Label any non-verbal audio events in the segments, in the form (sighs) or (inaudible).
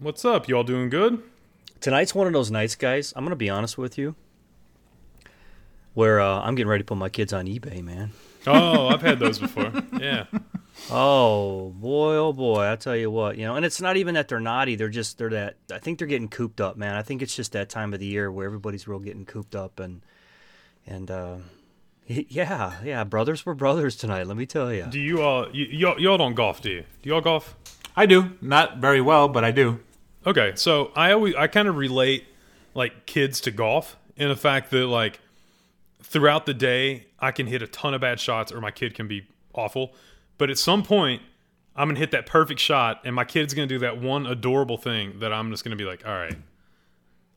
What's up? You all doing good? Tonight's one of those nights, guys. I'm gonna be honest with you, where uh, I'm getting ready to put my kids on eBay, man. Oh, I've had those before. Yeah. (laughs) Oh boy, oh boy! I tell you what, you know, and it's not even that they're naughty. They're just they're that. I think they're getting cooped up, man. I think it's just that time of the year where everybody's real getting cooped up, and and uh, yeah, yeah, brothers were brothers tonight. Let me tell you. Do you all you, y'all y'all don't golf, do you? Do y'all golf? I do. Not very well, but I do. Okay, so I always I kind of relate like kids to golf in the fact that like throughout the day I can hit a ton of bad shots or my kid can be awful, but at some point I'm gonna hit that perfect shot and my kid's gonna do that one adorable thing that I'm just gonna be like, all right,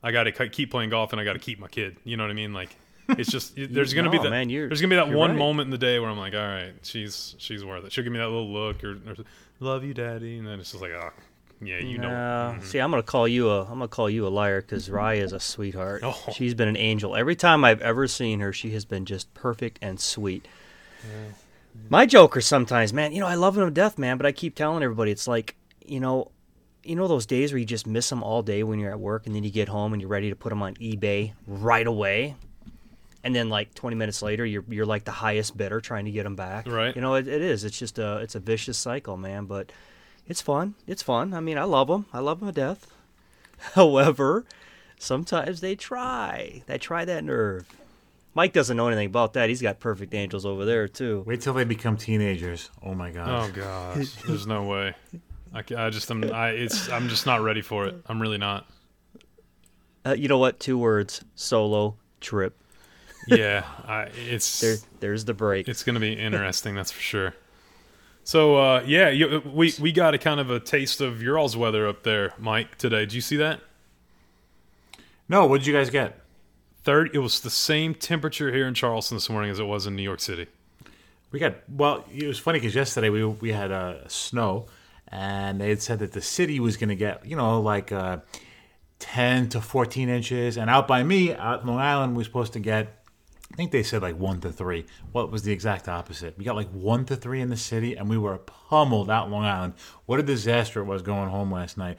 I got to keep playing golf and I got to keep my kid. You know what I mean? Like it's just (laughs) there's gonna No, be that man, there's gonna be that one right. moment in the day where I'm like, all right, she's she's worth it. She'll give me that little look or, or love you, daddy, and then it's just like, oh, yeah, you know. Uh, See, I'm gonna call you a I'm gonna call you a liar because Raya is a sweetheart. Oh. She's been an angel. Every time I've ever seen her, she has been just perfect and sweet. My Joker sometimes, man. You know, I love him to death, man. But I keep telling everybody, it's like, you know, you know those days where you just miss him all day when you're at work, and then you get home and you're ready to put him on eBay right away, and then like 20 minutes later, you're you're like the highest bidder trying to get him back. Right. You know, it, it is. It's just a it's a vicious cycle, man. But it's fun. It's fun. I mean, I love them. I love them to death. (laughs) However, sometimes they try. They try that nerve. Mike doesn't know anything about that. He's got perfect angels over there too. Wait till they become teenagers. Oh my god. Oh gosh, there's no way. I, ca- I just am. I it's. I'm just not ready for it. I'm really not. Uh, you know what? Two words: solo trip. Yeah, I, it's There, there's the break. it's going to be (laughs) interesting. that's for sure. So uh, yeah, you, we we got a kind of a taste of your all's weather up there, Mike. Today, did you see that? No, what did you guys get? Third, it was the same temperature here in Charleston this morning as it was in New York City. We got well. It was funny because yesterday we we had uh, snow, and they had said that the city was going to get you know like uh, ten to fourteen inches, and out by me, out in Long Island, we are supposed to get. I think they said like one to three. What was the exact opposite? We got like one to three in the city, and we were pummeled out Long Island. What a disaster it was going home last night.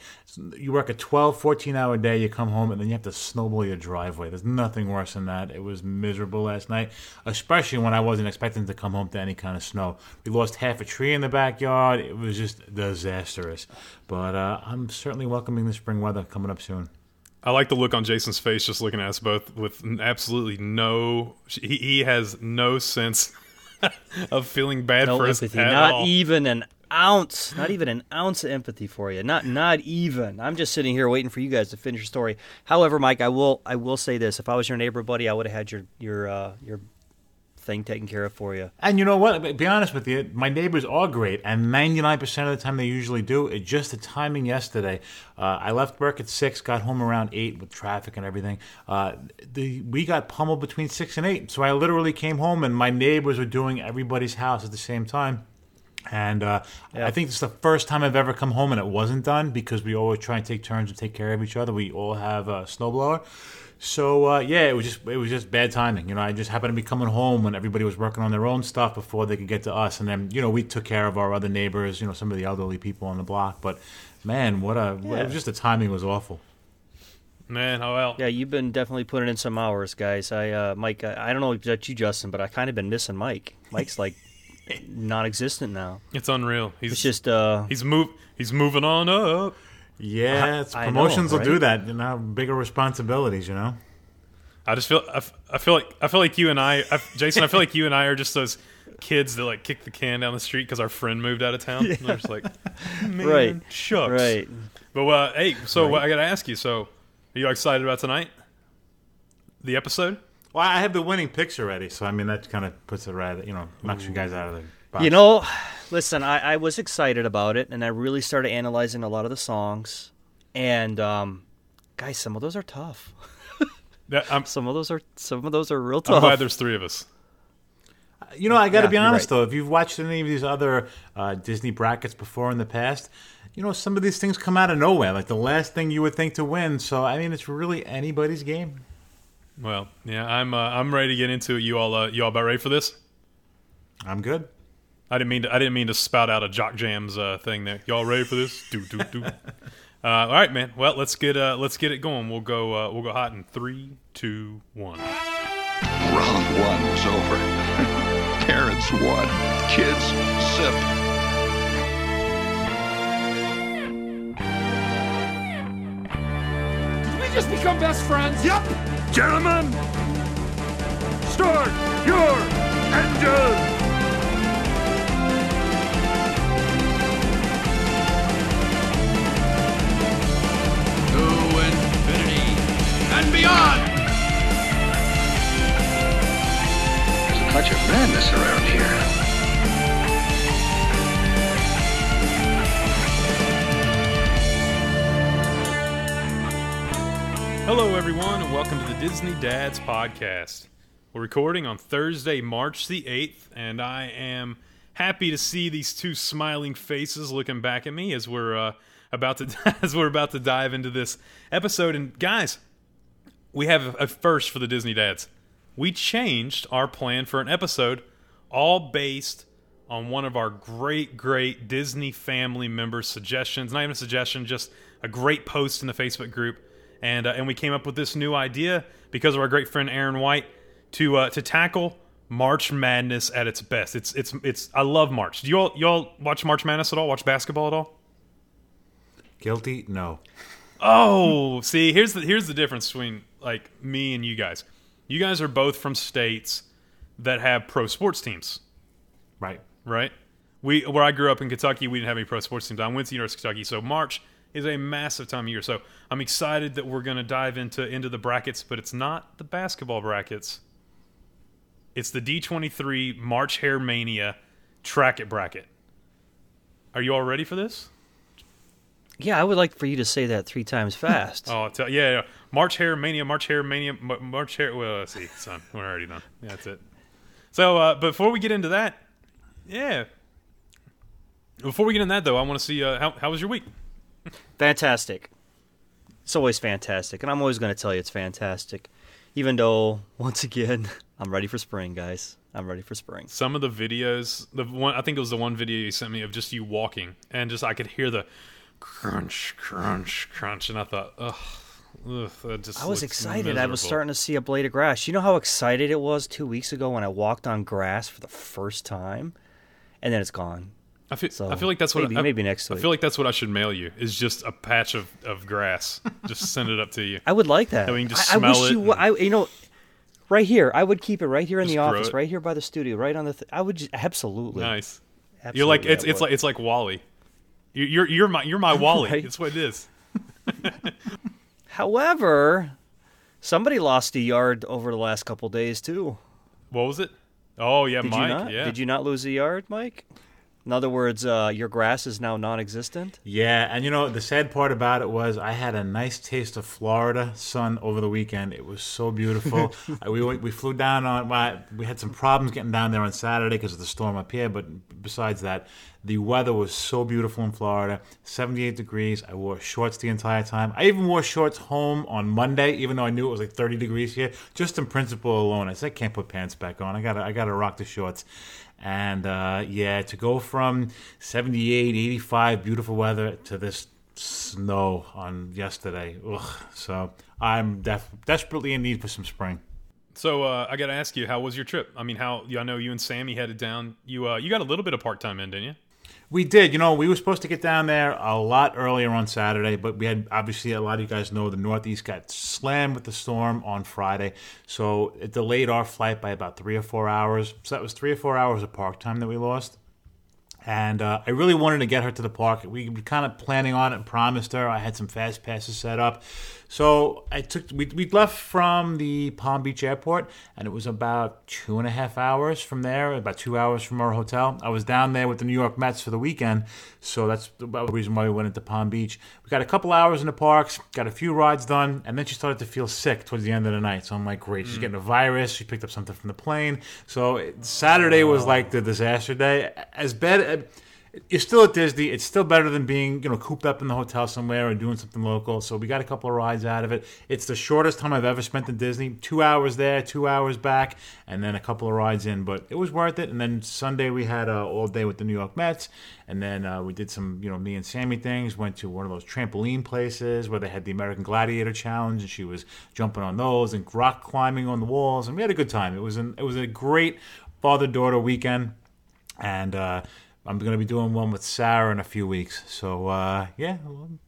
You work a 12, 14 hour day, you come home, and then you have to snowball your driveway. There's nothing worse than that. It was miserable last night, especially when I wasn't expecting to come home to any kind of snow. We lost half a tree in the backyard. It was just disastrous. But uh, I'm certainly welcoming the spring weather coming up soon. I like the look on Jason's face just looking at us both with absolutely no. He, he has no sense (laughs) of feeling bad no for us empathy. at Not all. even an ounce. Not even an ounce of empathy for you. Not not even. I'm just sitting here waiting for you guys to finish your story. However, Mike, I will I will say this: if I was your neighbor buddy, I would have had your your uh, your thing taken care of for you. And you know what? Be honest with you, my neighbors are great, and 99% of the time they usually do. It just the timing yesterday. Uh, I left work at 6, got home around 8 with traffic and everything. Uh, the, we got pummeled between 6 and 8. So I literally came home, and my neighbors were doing everybody's house at the same time. And uh, I think it's the first time I've ever come home and it wasn't done because we always try and take turns and take care of each other. We all have a snowblower. So uh, yeah, it was just it was just bad timing. You know, I just happened to be coming home when everybody was working on their own stuff before they could get to us, and then you know we took care of our other neighbors. You know, some of the elderly people on the block. But man, what a what, it was just the timing was awful. Man, oh well. Yeah, you've been definitely putting in some hours, guys. I uh, Mike, I, I don't know about you, Justin, but I kind of been missing Mike. Mike's like (laughs) non-existent now. It's unreal. He's It's just uh, he's move he's moving on up. Yeah, it's, I know, promotions will do that. You know, bigger responsibilities. You know. I just feel I feel like I feel like you and I, I Jason. I feel like you and I are just those kids that like kick the can down the street because our friend moved out of town. And they're just like, (laughs) man, Right. shucks. right. But uh, hey, so I got to ask you. So, are you excited about tonight? The episode? Well, I have the winning picks already, so I mean that kind of puts it right. You know, knocks you guys out of the box. You know, listen, I, I was excited about it, and I really started analyzing a lot of the songs. And um, guys, some of those are tough. (laughs) Yeah, I'm, Some of those are some of those are real I'm tough. glad there's three of us. You know, I got to Yeah, be honest right. though. If you've watched any of these other uh, Disney brackets before in the past, you know some of these things come out of nowhere. Like the last thing you would think to win. So I mean, it's really anybody's game. Well, yeah, I'm uh, I'm ready to get into it. You all uh, you all about ready for this? I'm good. I didn't mean to I didn't mean to spout out a jock jams uh, thing there. Y'all ready for this? Do do do. (laughs) Uh, all right, man. Well, let's get uh, let's get it going. We'll go uh, we'll go hot in three, two, one. Round one was over. (laughs) Parents won. Kids sip. Did we just become best friends? Yep. Gentlemen, start your engine. And beyond. There's a touch of madness around here. Hello, everyone, and welcome to the Disney Dads Podcast. We're recording on Thursday, March the 8th, and I am happy to see these two smiling faces looking back at me as we're uh, about to (laughs) as we're about to dive into this episode. And guys, we have a first for the Disney Dads. We changed our plan for an episode, all based on one of our great, great Disney family members' suggestions. Not even a suggestion, just a great post in the Facebook group, and uh, and we came up with this new idea because of our great friend Aaron White to uh, to tackle March Madness at its best. It's it's it's. I love March. Do you all y'all watch March Madness at all? Watch basketball at all? Guilty? No. Oh, see, here's the here's the difference between like me and you guys. You guys are both from states that have pro sports teams, Right. right? We where I grew up in Kentucky, we didn't have any pro sports teams. I went to the University of Kentucky, so March is a massive time of year. So I'm excited that we're going to dive into into the brackets, but it's not the basketball brackets. It's the D23 March Hare Mania Track It bracket. Are you all ready for this? Yeah, I would like for you to say that three times (laughs) fast. Oh, yeah, yeah. March Hare Mania, March Hare Mania, Mar- March Hare. Well, let's see, son, we're already done. Yeah, that's it. So, uh, before we get into that, yeah. Before we get into that, though, I want to see uh, how how was your week? Fantastic. It's always fantastic, and I'm always going to tell you it's fantastic. Even though, (laughs) once again, (laughs) I'm ready for spring, guys. I'm ready for spring. Some of the videos, the one I think it was the one video you sent me of just you walking, and just I could hear the crunch, crunch, crunch, and I thought, ugh, ugh that just I was excited. I was starting to see a blade of grass. You know how excited it was two weeks ago when I walked on grass for the first time, and then it's gone. I feel, So, I feel like that's what maybe- I, maybe next week. I feel like that's what I should mail you is just a patch of, of grass. just send it up to you. I would like that. I mean, just I, I smell wish it you. I you know, right here. I would keep it right here in the office, it. right here by the studio, right on the. Th- I would just, absolutely. Nice. absolutely You're like it's it's would. like it's like Wally. You- You're you're my you're my (laughs) Wally. Right. That's what it is. (laughs) However, somebody lost a yard over the last couple days too. What was it? Oh yeah, Did Mike. you not? Yeah. Did you not lose a yard, Mike? In other words, uh, your grass is now non-existent. Yeah, and you know the sad part about it was I had a nice taste of Florida sun over the weekend. It was so beautiful. (laughs) We we flew down on. Well, we had some problems getting down there on Saturday because of the storm up here, but besides that, the weather was so beautiful in Florida. Seventy-eight degrees. I wore shorts the entire time. I even wore shorts home on Monday, even though I knew it was like thirty degrees here. Just in principle alone, I said I can't put pants back on. I gotta I gotta rock the shorts. And uh, yeah, to go from 78, 85, beautiful weather to this snow on yesterday. Ugh. So I'm def- desperately in need for some spring. So uh, I got to ask you, how was your trip? I mean, how I know you and Sammy headed down. You uh, you got a little bit of part time in, didn't you? We did. You know, we were supposed to get down there a lot earlier on Saturday, but we had obviously a lot of you guys know the Northeast got slammed with the storm on Friday, so it delayed our flight by about three or four hours. So that was three or four hours of park time that we lost. And uh, I really wanted to get her to the park. We were kind of planning on it and promised her. I had some fast passes set up. So I took we we left from the Palm Beach airport, and it was about two and a half hours from there, about two hours from our hotel. I was down there with the New York Mets for the weekend, so that's the reason why we went into Palm Beach. We got a couple hours in the parks, got a few rides done, and then she started to feel sick towards the end of the night. So I'm like, great, she's mm. getting a virus. She picked up something from the plane. So Saturday was oh. like the disaster day. As bad you're still at Disney. It's still better than being, you know, cooped up in the hotel somewhere or doing something local. So we got a couple of rides out of it. It's the shortest time I've ever spent in Disney. Two hours there, two hours back, and then a couple of rides in. But it was worth it. And then Sunday we had uh, all day with the New York Mets, and then uh, we did some, you know, me and Sammy things. Went to one of those trampoline places where they had the American Gladiator Challenge, and she was jumping on those and rock climbing on the walls, and we had a good time. It was an, it was a great father daughter weekend, and. Uh, I'm going to be doing one with Sarah in a few weeks. So, uh, yeah,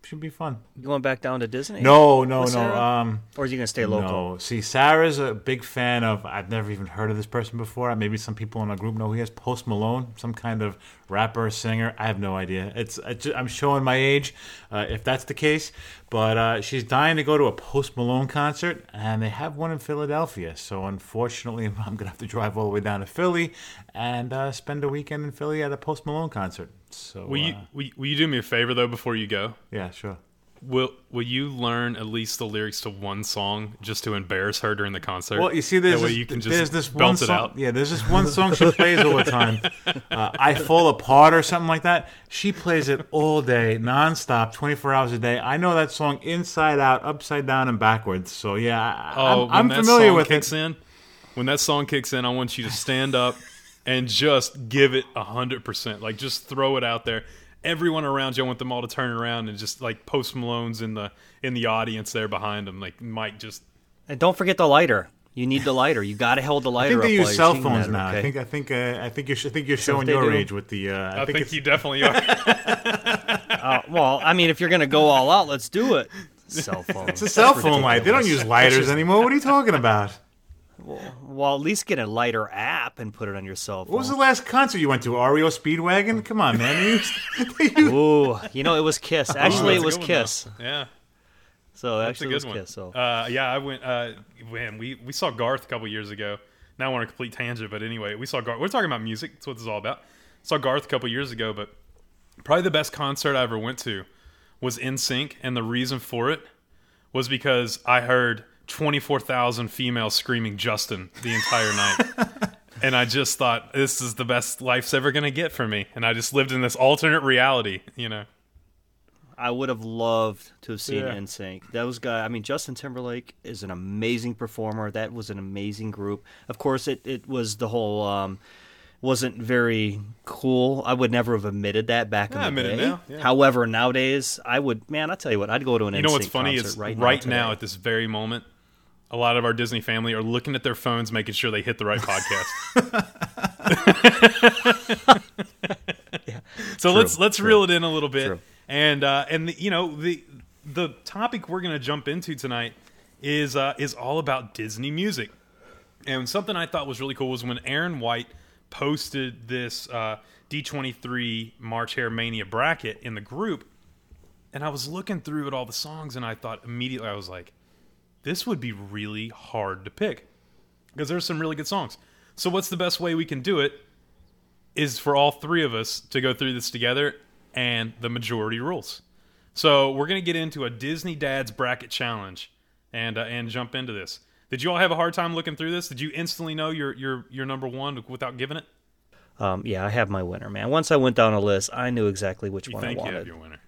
should be fun. You going back down to Disney? No, no, no. Um, Or are you going to stay local? no. See, Sarah's a big fan of, I've never even heard of this person before. Maybe some people in our group know who he is. Post Malone, some kind of rapper, singer. I have no idea. It's I ju- I'm showing my age, uh, if that's the case. But uh, she's dying to go to a Post Malone concert, and they have one in Philadelphia. So, unfortunately, (laughs) I'm going to have to drive all the way down to Philly and uh, spend a weekend in Philly at a Post Malone concert. So, Will you uh, will, you- will you do me a favor though before you go? yeah, sure. Will Will you learn at least the lyrics to one song just to embarrass her during the concert? Well, you see, there's this, you can just there's this one it song. out. Yeah, there's this one song she plays all the time. (laughs) Uh, I fall apart or something like that. She plays it all day, nonstop, 24 hours a day. I know that song inside out, upside down, and backwards. So yeah, I, Oh, I'm, when I'm that familiar song with kicks it. in, when that song kicks in, I want you to stand up and just give it a hundred percent. Like just throw it out there. Everyone around you, I want them all to turn around and just like Post Malone's in the in the audience there behind them. Like Mike just And don't forget the lighter. You need the lighter. You got to hold the lighter. I lighter think they up use cell phones that, now. okay? I think I think uh, I think you're I think you're what showing your do? age with the. Uh, I, think, it's, you definitely are. (laughs) (laughs) Uh, well, I mean, if you're going to go all out, let's do it. (laughs) Cell phone. it's a cell phone light. They don't use lighters anymore. What are you talking about? Well, at least get a lighter app and put it on your cell phone. What was the last concert you went to? REO Speedwagon? Come on, man. They used- (laughs) they Ooh, you know, it was Kiss. Actually, That's it was good one. Kiss. Yeah. So That's actually, a it good was one. Kiss. So Uh, yeah, I went. Uh, man, we we saw Garth a couple years ago. Now we're on a complete tangent, but anyway, we saw Garth. We're talking about music. That's what this is all about. Saw Garth a couple years ago, but probably the best concert I ever went to was NSYNC, and the reason for it was because I heard twenty four thousand females screaming Justin the entire night. (laughs) And I just thought this is the best life's ever gonna get for me, and I just lived in this alternate reality, you know. I would have loved to have seen Yeah. NSYNC. was guys. I mean, Justin Timberlake is an amazing performer. That was an amazing group. Of course, it it was the whole. Um, wasn't very cool. I would never have admitted that back I in the admit it day. now, yeah. However, nowadays I would. Man, I tell you what, I'd go to an You know NSYNC what's funny concert is right, right, now, now, at this very moment, a lot of our Disney family are looking at their phones, making sure they hit the right podcast. (laughs) yeah. So let's let's reel it in a little bit, True. and uh, and the, you know the the topic we're going to jump into tonight is uh, is all about Disney music, and something I thought was really cool was when Aaron White posted this uh, D23 March Hare Mania bracket in the group, and I was looking through at all the songs, and I thought immediately I was like, this would be really hard to pick because there's some really good songs. So what's the best way we can do it? Is for all three of us to go through this together, and the majority rules. So we're gonna get into a Disney Dad's bracket challenge, and uh, and jump into this. Did you all have a hard time looking through this? Did you instantly know your your your number one without giving it? Um, yeah, I have my winner, man. Once I went down a list, I knew exactly which You one I think you have wanted. your winner?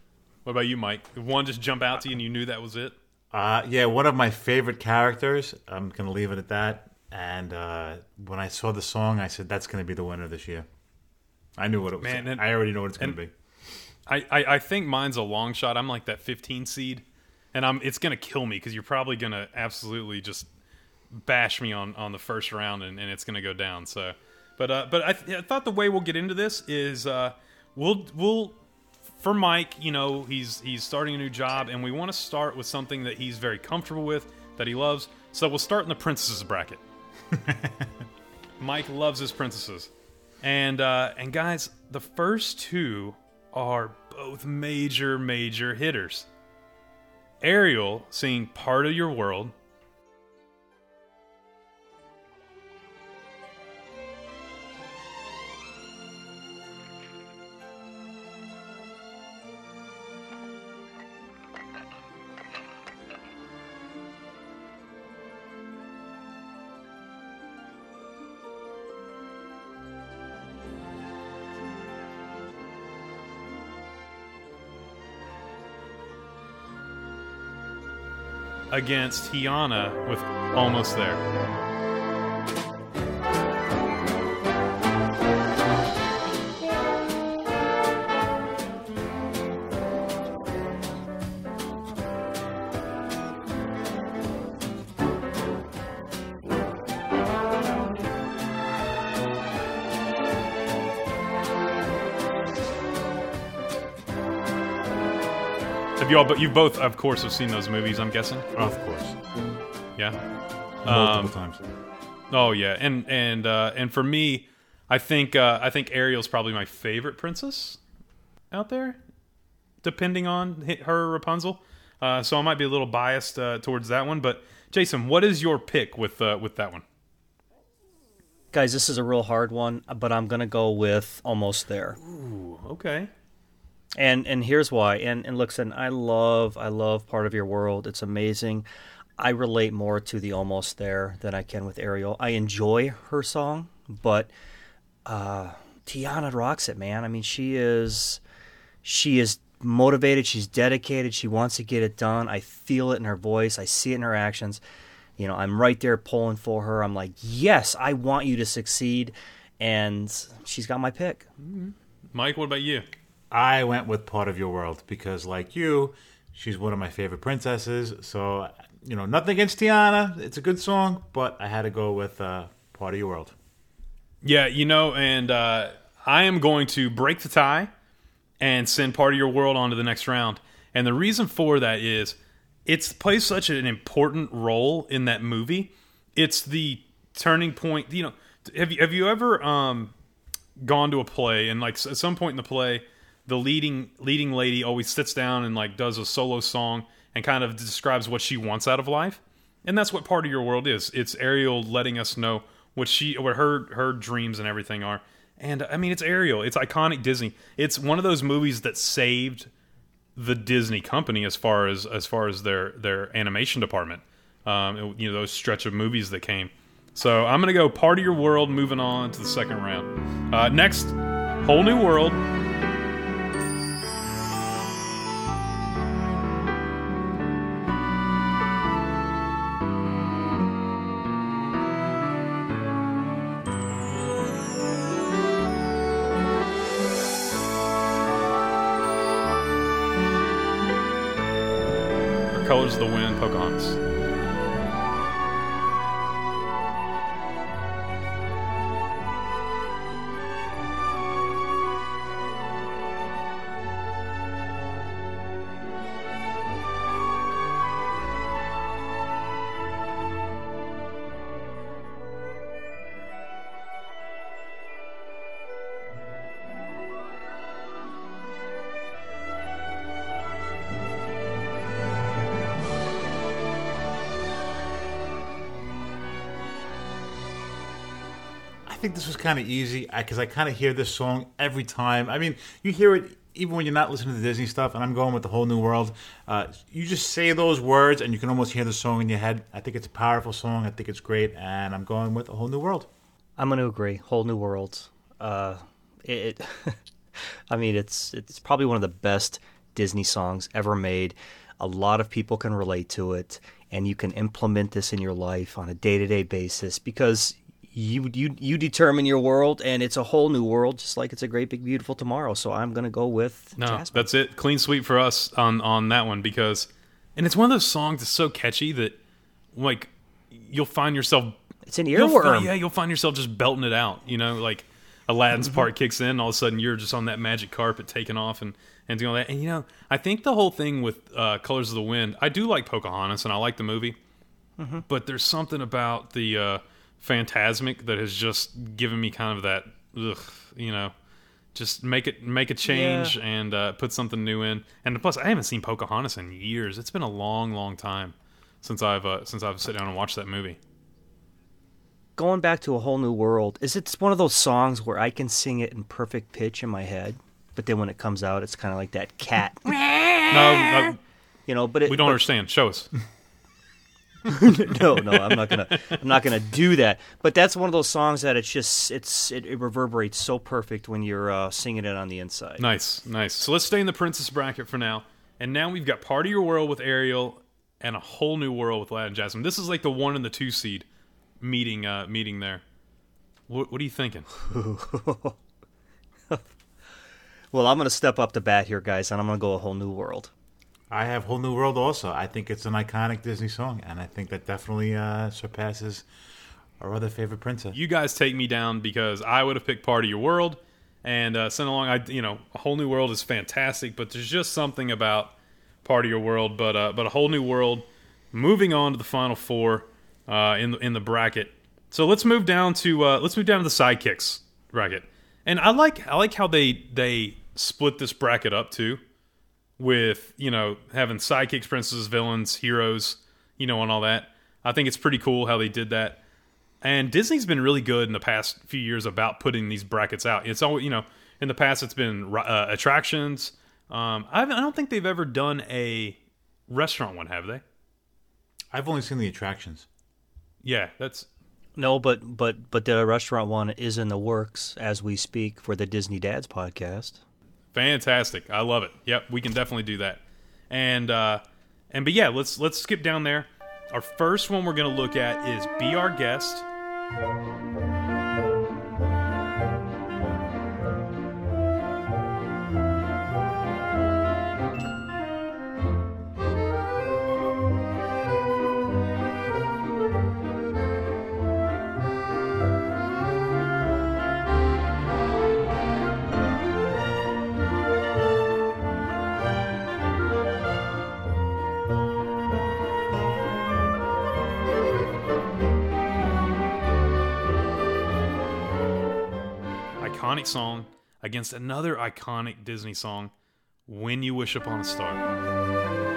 What about you, Mike? Did one just jump out to you and you knew that was it? Uh, yeah, one of my favorite characters. I'm going to leave it at that. And uh, when I saw the song, I said, that's going to be the winner this year. I knew what it was. Man, and- I already know what it's going to be. I, I, I think mine's a long shot. I'm like that 15 seed, and I'm it's gonna kill me because you're probably gonna absolutely just bash me on, on the first round, and, and it's gonna go down. So, but uh, but I, th- I thought the way we'll get into this is uh, we'll we'll for Mike, you know, he's he's starting a new job, and we want to start with something that he's very comfortable with, that he loves. So we'll start in the princesses bracket. (laughs) Mike loves his princesses, and uh, and guys, the first two are both major major hitters. Ariel seeing "Part of Your World." Against Tiana with Almost There. You all? But you both, of course, have seen those movies. I'm guessing. Of course, Yeah. multiple Um, times. Oh yeah, and and uh, and for me, I think uh, I think Ariel's probably my favorite princess out there, depending on her Rapunzel. Uh, so I might be a little biased uh, towards that one. But Jason, what is your pick with uh, with that one? Guys, this is a real hard one, but I'm gonna go with almost there. Ooh, Okay. And and here's why. And and listen, I love I love part of your world. It's amazing. I relate more to the almost there than I can with Ariel. I enjoy her song, but uh, Tiana rocks it, man. I mean, she is she is motivated. She's dedicated. She wants to get it done. I feel it in her voice. I see it in her actions. You know, I'm right there pulling for her. I'm like, yes, I want you to succeed, and she's got my pick. Mike, what about you? I went with Part of Your World because, like you, she's one of my favorite princesses. So, you know, nothing against Tiana. It's a good song, but I had to go with uh, Part of Your World. Yeah, you know, and uh, I am going to break the tie and send part of your world on to the next round. And the reason for that is it's plays such an important role in that movie. It's the turning point. You know, have you have you ever um, gone to a play and like at some point in the play, the leading leading lady always sits down and like does a solo song and kind of describes what she wants out of life, and that's what part of your world is. It's Ariel letting us know what she what her her dreams and everything are. And I mean, it's Ariel. It's iconic Disney. It's one of those movies that saved the Disney company as far as as far as their their animation department. Um, you know those stretch of movies that came. So I'm gonna go part of your world. Moving on to the second round. Uh, next, whole new world. Think this was kind of easy because I, kind of hear this song every time. I mean, you hear it even when you're not listening to the Disney stuff, and I'm going with the whole new world. Uh, you just say those words, and you can almost hear the song in your head. I think it's a powerful song. I think it's great, and I'm going with a whole new world. I'm going to agree. Whole new world. Uh, it (laughs) I mean, it's it's probably one of the best Disney songs ever made. A lot of people can relate to it, and you can implement this in your life on a day to day basis because you you you determine your world, and it's a whole new world, just like it's a great big beautiful tomorrow. So I'm going to go with No, Jasmine. that's it. Clean sweep for us on on that one because, and it's one of those songs that's so catchy that, like, you'll find yourself. It's an you'll earworm. yeah, you'll find yourself just belting it out. You know, like Aladdin's part kicks in, all of a sudden you're just on that magic carpet taking off and and doing all that. And you know, I think the whole thing with uh, Colors of the Wind, I do like Pocahontas and I like the movie, but there's something about the uh, Fantasmic that has just given me kind of that, ugh, you know, just make it make a change and uh, put something new in. And plus, I haven't seen Pocahontas in years. It's been a long, long time since I've uh, since I've sat down and watched that movie. going back to a whole new world is it's one of those songs where i can sing it in perfect pitch in my head but then when it comes out it's kind of like that cat No, no you know but it, we don't but- understand. Show us. (laughs) (laughs) no no i'm not gonna i'm not gonna do that but that's one of those songs that it's just it's it, it reverberates so perfect when you're uh, singing it on the inside Nice, nice. So let's stay in the princess bracket for now. And now we've got Part of Your World with Ariel and a whole new world with Aladdin Jasmine. This is like the one and the two seed meeting uh, meeting there. What, what are you thinking? (laughs) Well, I'm going to step up the bat here, guys, and I'm going to go a whole new world. I have Whole New World also. I think it's an iconic Disney song, and I think that definitely uh, surpasses our other favorite princess. You guys take me down because I would have picked Part of Your World and uh, sent along. I you know a whole new world is fantastic, but there's just something about Part of Your World. But uh, but a whole new world. Moving on to the final four uh, in the, in the bracket. So let's move down to uh, let's move down to the sidekicks bracket. And I like I like how they they split this bracket up too, with you know having sidekicks, princesses, villains, heroes, you know, and all that. I think it's pretty cool how they did that. And Disney's been really good in the past few years about putting these brackets out. It's always you know in the past it's been uh, attractions. Um, I, I don't think they've ever done a restaurant one, have they? I've only seen the attractions. Yeah, that's No, but but but the restaurant one is in the works as we speak for the Disney Dads podcast. Fantastic. I love it. Yep, we can definitely do that. And uh and but yeah, let's let's skip down there. Our first one we're going to look at is Be Our Guest. Iconic song against another iconic Disney song, When You Wish Upon a Star.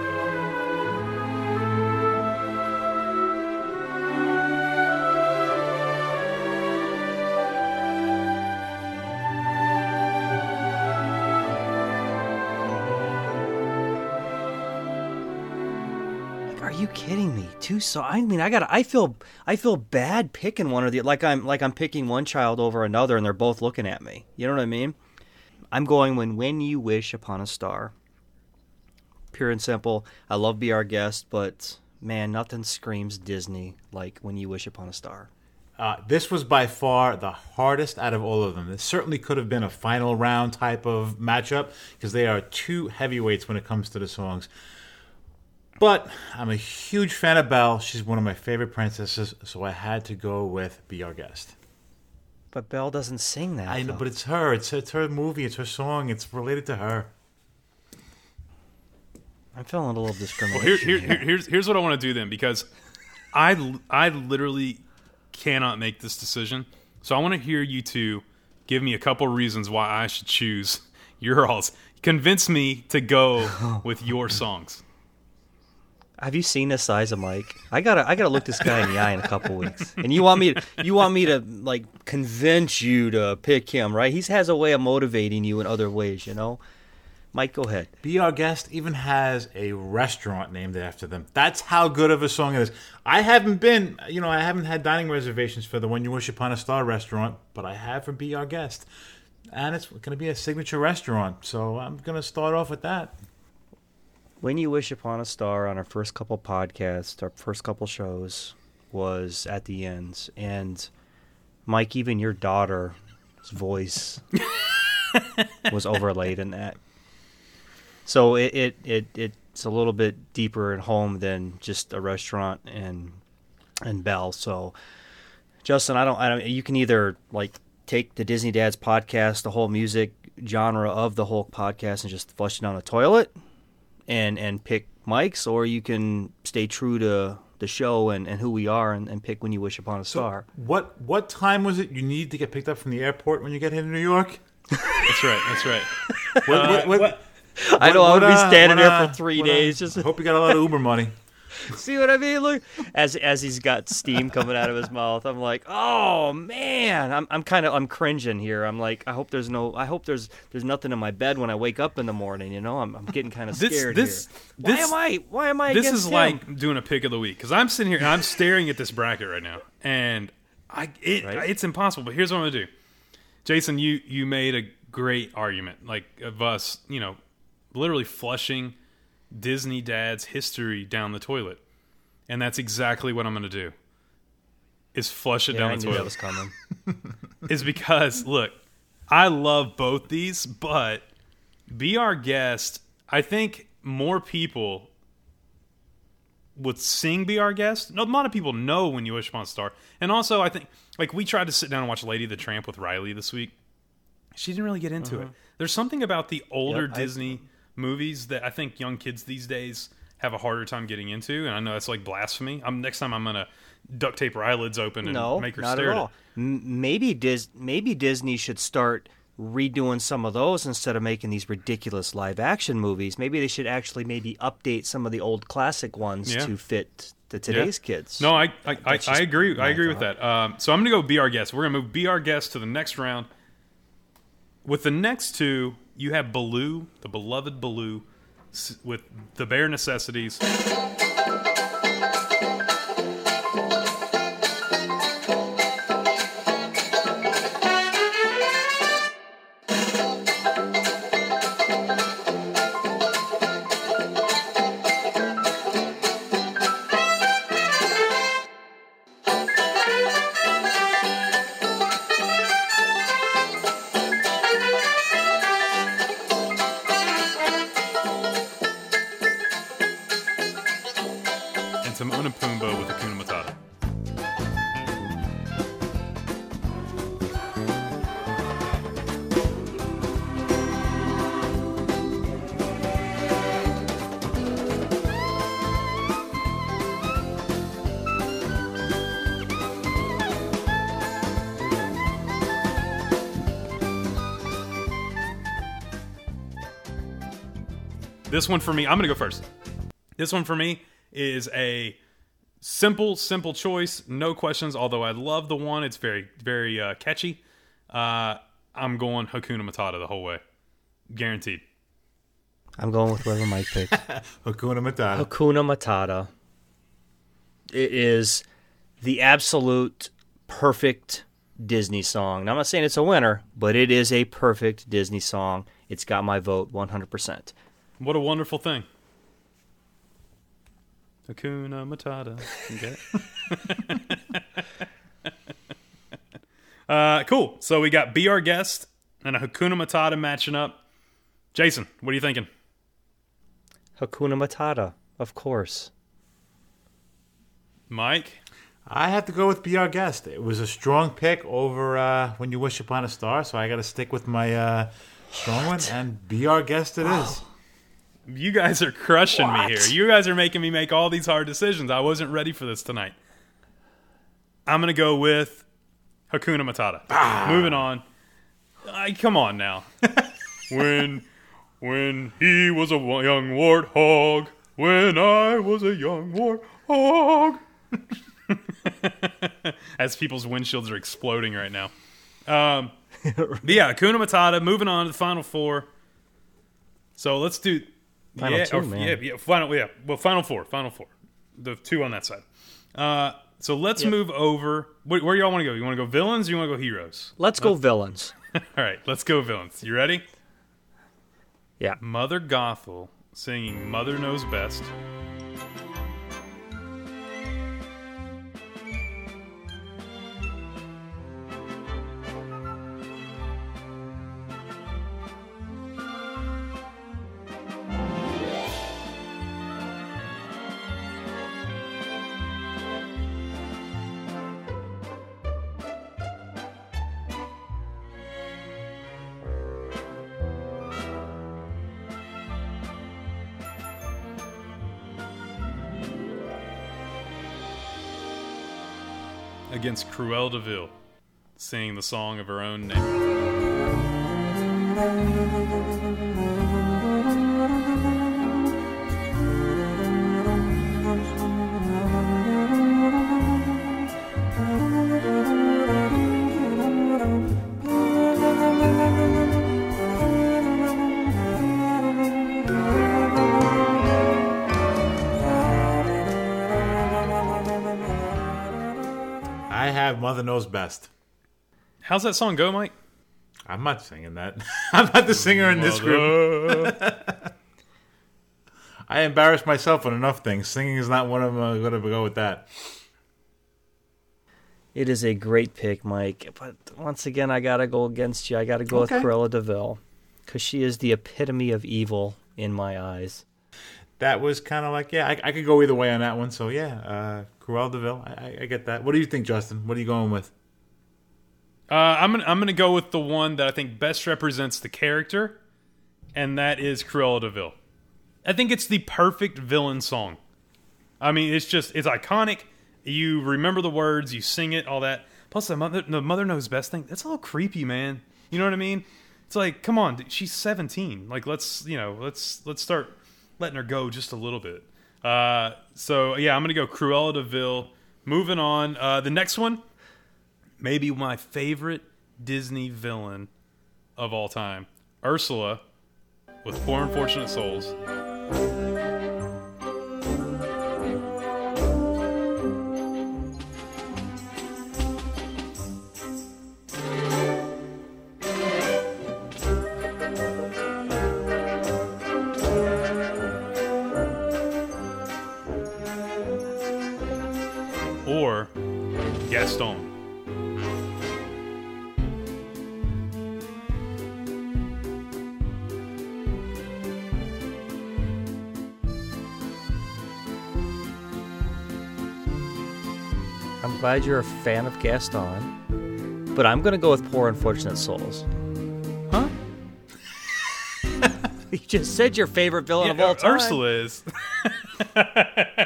Two so I mean, I got I feel I feel bad picking one or the like I'm like I'm picking one child over another and they're both looking at me. You know what I mean? I'm going when when you wish upon a star. Pure and simple. I love Be Our Guest, but man, nothing screams Disney like when you wish upon a star. Uh, this was by far the hardest out of all of them. This certainly could have been a final round type of matchup because they are two heavyweights when it comes to the songs. But I'm a huge fan of Belle. She's one of my favorite princesses, so I had to go with Be Our Guest. But Belle doesn't sing that. I know, though. but it's her. It's it's her movie. It's her song. It's related to her. I'm feeling a little Well, discrimination. here, here, here, here's here's what I want to do then because I I literally cannot make this decision. So I want to hear you two give me a couple reasons why I should choose (laughs) your alls. Convince me to go (laughs) with your songs. Have you seen the size of Mike? I gotta, I gotta look this guy in the eye in a couple weeks. And you want me, to, you want me to like convince you to pick him, right? He has a way of motivating you in other ways, you know. Mike, go ahead. Be Our Guest even has a restaurant named after them. That's how good of a song it is. I haven't been, you know, I haven't had dining reservations for the When You Wish Upon a Star restaurant, but I have for Be Our Guest. And it's going to be a signature restaurant, so I'm going to start off with that. When you wish upon a star on our first couple podcasts, our first couple shows was at the ends, and Mike, even your daughter's voice (laughs) was overlaid in that. So it, it, it it's a little bit deeper at home than just a restaurant and and Belle. So Justin, I don't I don't you can either like take the Disney Dads podcast, the whole music genre of the whole podcast and just flush it down the toilet and and pick Mike's, or you can stay true to the show and, and who we are and, and pick when you wish upon a star. What what time was it you need to get picked up from the airport when you get here to New York? That's right. That's right. What, what, what, I know what, I'll be uh, standing there uh, for three what, uh, days just hope you got a lot of Uber money. (laughs) See what I mean? Look, as as he's got steam coming out of his mouth, I'm like, oh man, I'm I'm kind of I'm cringing here. I'm like, I hope there's no, I hope there's there's nothing in my bed when I wake up in the morning. You know, I'm I'm getting kind of scared this here. Why this am I? Why am I? this is him? like doing a pick of the week because I'm sitting here and I'm staring at this bracket right now, and I it, Right. it's impossible. But here's what I'm gonna do, Jason. You you made a great argument, like of us, you know, literally flushing Disney dad's history down the toilet. And that's exactly what I'm going to do. Is flush it Yeah, down I the knew that toilet. was coming. (laughs) (laughs) is because look, I love both these, but be our guest. I think more people would sing "Be Our Guest." No, a lot of people know when you wish upon a star, and also I think like we tried to sit down and watch Lady the Tramp with Riley this week. She didn't really get into it. Mm-hmm. There's something about the older Yep, I- Disney movies that I think young kids these days have a harder time getting into, and I know that's like blasphemy. I'm next time I'm gonna duct tape her eyelids open and No, make her not stare at at all. M- maybe Dis- maybe Disney should start redoing some of those instead of making these ridiculous live action movies. Maybe they should actually maybe update some of the old classic ones Yeah. to fit the today's Yeah. kids. No, I I, I, I agree. I agree with that. Um, so I'm going to go be our guest. We're going to move be our guest to the next round. With the next two, you have Baloo, the beloved Baloo, with the bare necessities. This one for me, I'm going to go first. This one for me is a simple, simple choice, no questions. Although I love the one, it's very, very uh, catchy. Uh, I'm going Hakuna Matata the whole way, guaranteed. I'm going with whatever Mike picked. (laughs) Hakuna Matata. Hakuna Matata. It is the absolute perfect Disney song. Now, I'm not saying it's a winner, but it is a perfect Disney song. It's got my vote 100%. What a wonderful thing. Hakuna Matata. Okay. (laughs) uh, cool. So we got Be Our Guest and a Hakuna Matata matching up. Jason, what are you thinking? Hakuna Matata, of course. Mike? I have to go with Be Our Guest. It was a strong pick over uh, When You Wish Upon a Star, so I got to stick with my uh, strong one, and Be Our Guest it is. You guys are crushing me here. You guys are making me make all these hard decisions. I wasn't ready for this tonight. I'm going to go with Hakuna Matata. Moving on. I, come on now. (laughs) when when he was a young warthog, when I was a young warthog. (laughs) As people's windshields are exploding right now. Um, but yeah, Hakuna Matata. Moving on to the final four. So let's do Final yeah, two, or- man. yeah, yeah, final, yeah. Well, final four, final four. The two on that side. Uh, so let's move over. Where, where y'all want to go? You want to go villains? or You want to go heroes? Let's go villains. (laughs) All right, let's go villains. You ready? Yeah. Mother Gothel singing "Mother Knows Best." Against Cruella de Vil, singing the song of her own name. I Mother Knows Best. How's that song go, Mike? I'm not singing that. (laughs) I'm not the singer in this group. (laughs) I embarrass myself on enough things. Singing is not one of them. I'm going to go with that. It is a great pick, Mike. But once again, I gotta go against you. I gotta go Okay. with Cruella de Vil because she is the epitome of evil in my eyes. That was kind of like, yeah, I, I could go either way on that one. So yeah, uh, Cruella de Vil. I, I, I get that. What do you think, Justin? What are you going with? Uh, I'm gonna I'm gonna go with the one that I think best represents the character, and that is Cruella de Vil. I think it's the perfect villain song. I mean, it's just it's iconic. You remember the words, you sing it, all that. Plus, the mother the mother knows best thing. That's a little creepy, man. You know what I mean? It's like, come on, she's 17. Like, let's you know, let's let's start letting her go just a little bit. Uh, so yeah, I'm gonna go Cruella de Vil. Moving on, uh, the next one maybe my favorite Disney villain of all time, Ursula, with Poor Unfortunate Souls. I'm glad you're a fan of Gaston, but I'm gonna go with Poor Unfortunate Souls. Huh? (laughs) You just said your favorite villain of all time. Ursula is. (laughs)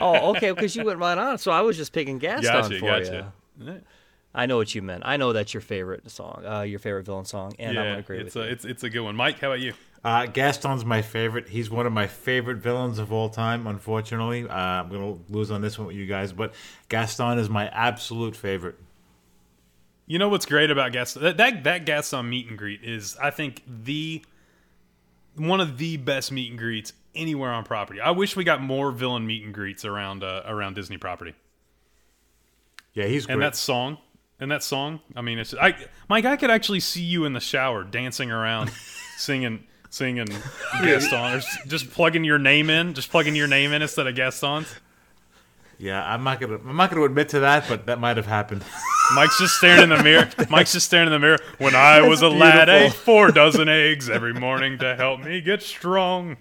Oh, okay, because you went right on. So I was just picking Gaston Gotcha, for gotcha. you. I know what you meant. I know that's your favorite song, uh, your favorite villain song, and I'm yeah, gonna agree it's with a, you. it's it's a good one. Mike, how about you? Uh, Gaston's my favorite. He's one of my favorite villains of all time. Unfortunately, uh, I'm going to lose on this one with you guys, but Gaston is my absolute favorite. You know what's great about Gaston? That, that that Gaston meet and greet is, I think, the one of the best meet and greets anywhere on property. I wish we got more villain meet and greets around uh, around Disney property. Yeah, he's great. And that song, and that song. I mean, it's I Mike. I could actually see you in the shower dancing around, (laughs) singing. Singing Gaston, or just plugging your name in, just plugging your name in instead of guest Gaston's. yeah, I'm not gonna I'm not gonna admit to that, but that might have happened. (laughs) Mike's just staring in the mirror. (laughs) Mike's just staring in the mirror. When I was a lad, I ate four dozen eggs every morning to help me get strong.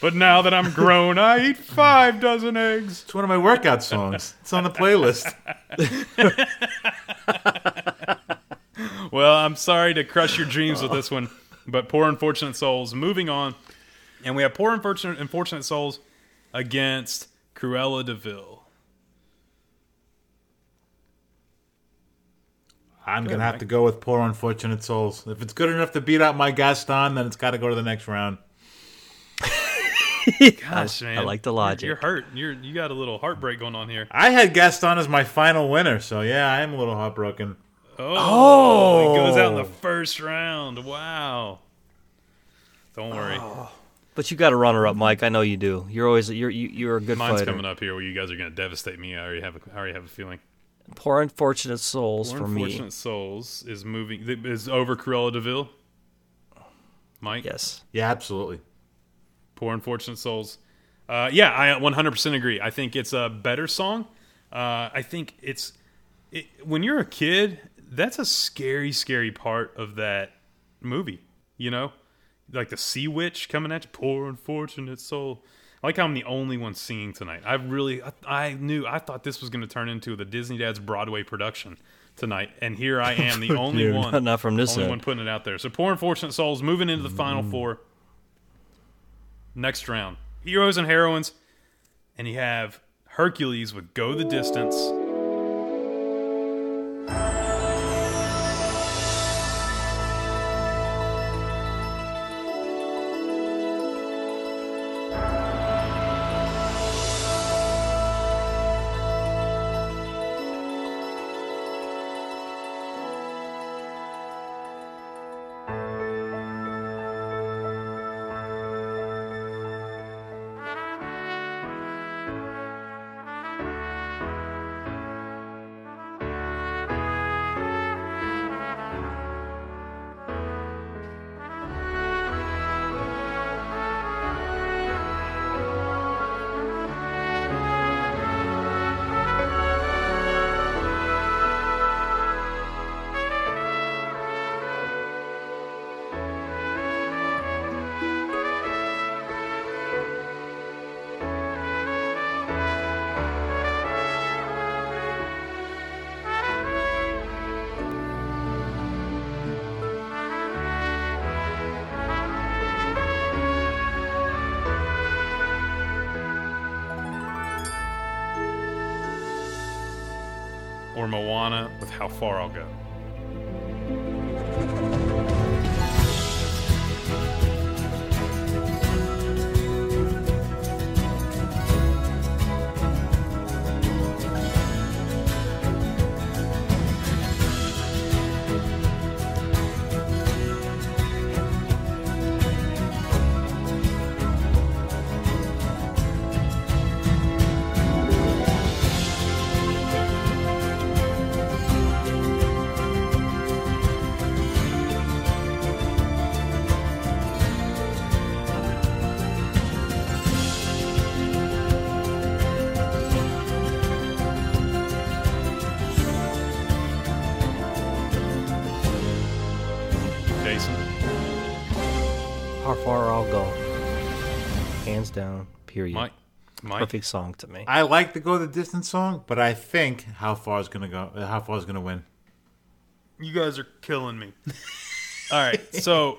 But now that I'm grown, I eat five dozen eggs. It's one of my workout songs. It's on the playlist. (laughs) Well, I'm sorry to crush your dreams with this one, but poor unfortunate souls. Moving on, and we have poor unfortunate unfortunate souls against Cruella de Vil. I'm gonna have to go with poor unfortunate souls. If it's good enough to beat out my Gaston, then it's got to go to the next round. Gosh, man, I like the You're- logic. You're, hurt. You're you got a little heartbreak going on here. I had Gaston as my final winner, so yeah, I am a little heartbroken. Oh, oh. it goes out in the first round. Wow. Don't worry. Oh. But you got a runner up, Mike. I know you do. You're always you're you, you're a good Mine's fighter. coming up here where you guys are going to devastate me. I already have a, I already have a feeling. Poor unfortunate souls Poor for me. Unfortunate Souls is moving is over Cruella de Vil. Mike, Yes. Yeah, absolutely. Poor Unfortunate Souls. Uh, yeah, I 100% agree. I think it's a better song. Uh, I think it's it, when you're a kid, that's a scary, scary part of that movie. You know, like the sea witch coming at you. Poor unfortunate soul. I like how I'm the only one singing tonight. I really, I, I knew, I thought this was going to turn into the Disney Dad's Broadway production tonight, and here I am, the (laughs) only Dude, one, not from this only end. one putting it out there. So poor unfortunate souls moving into the final four. Next round, heroes and heroines, and you have Hercules with "Go the Distance." Or Moana with How Far I'll Go. Period. Mike, Mike. Perfect song to me. I like the Go the Distance song, but I think How Far is gonna go. uh, How Far is gonna win. You guys are killing me. (laughs) All right, so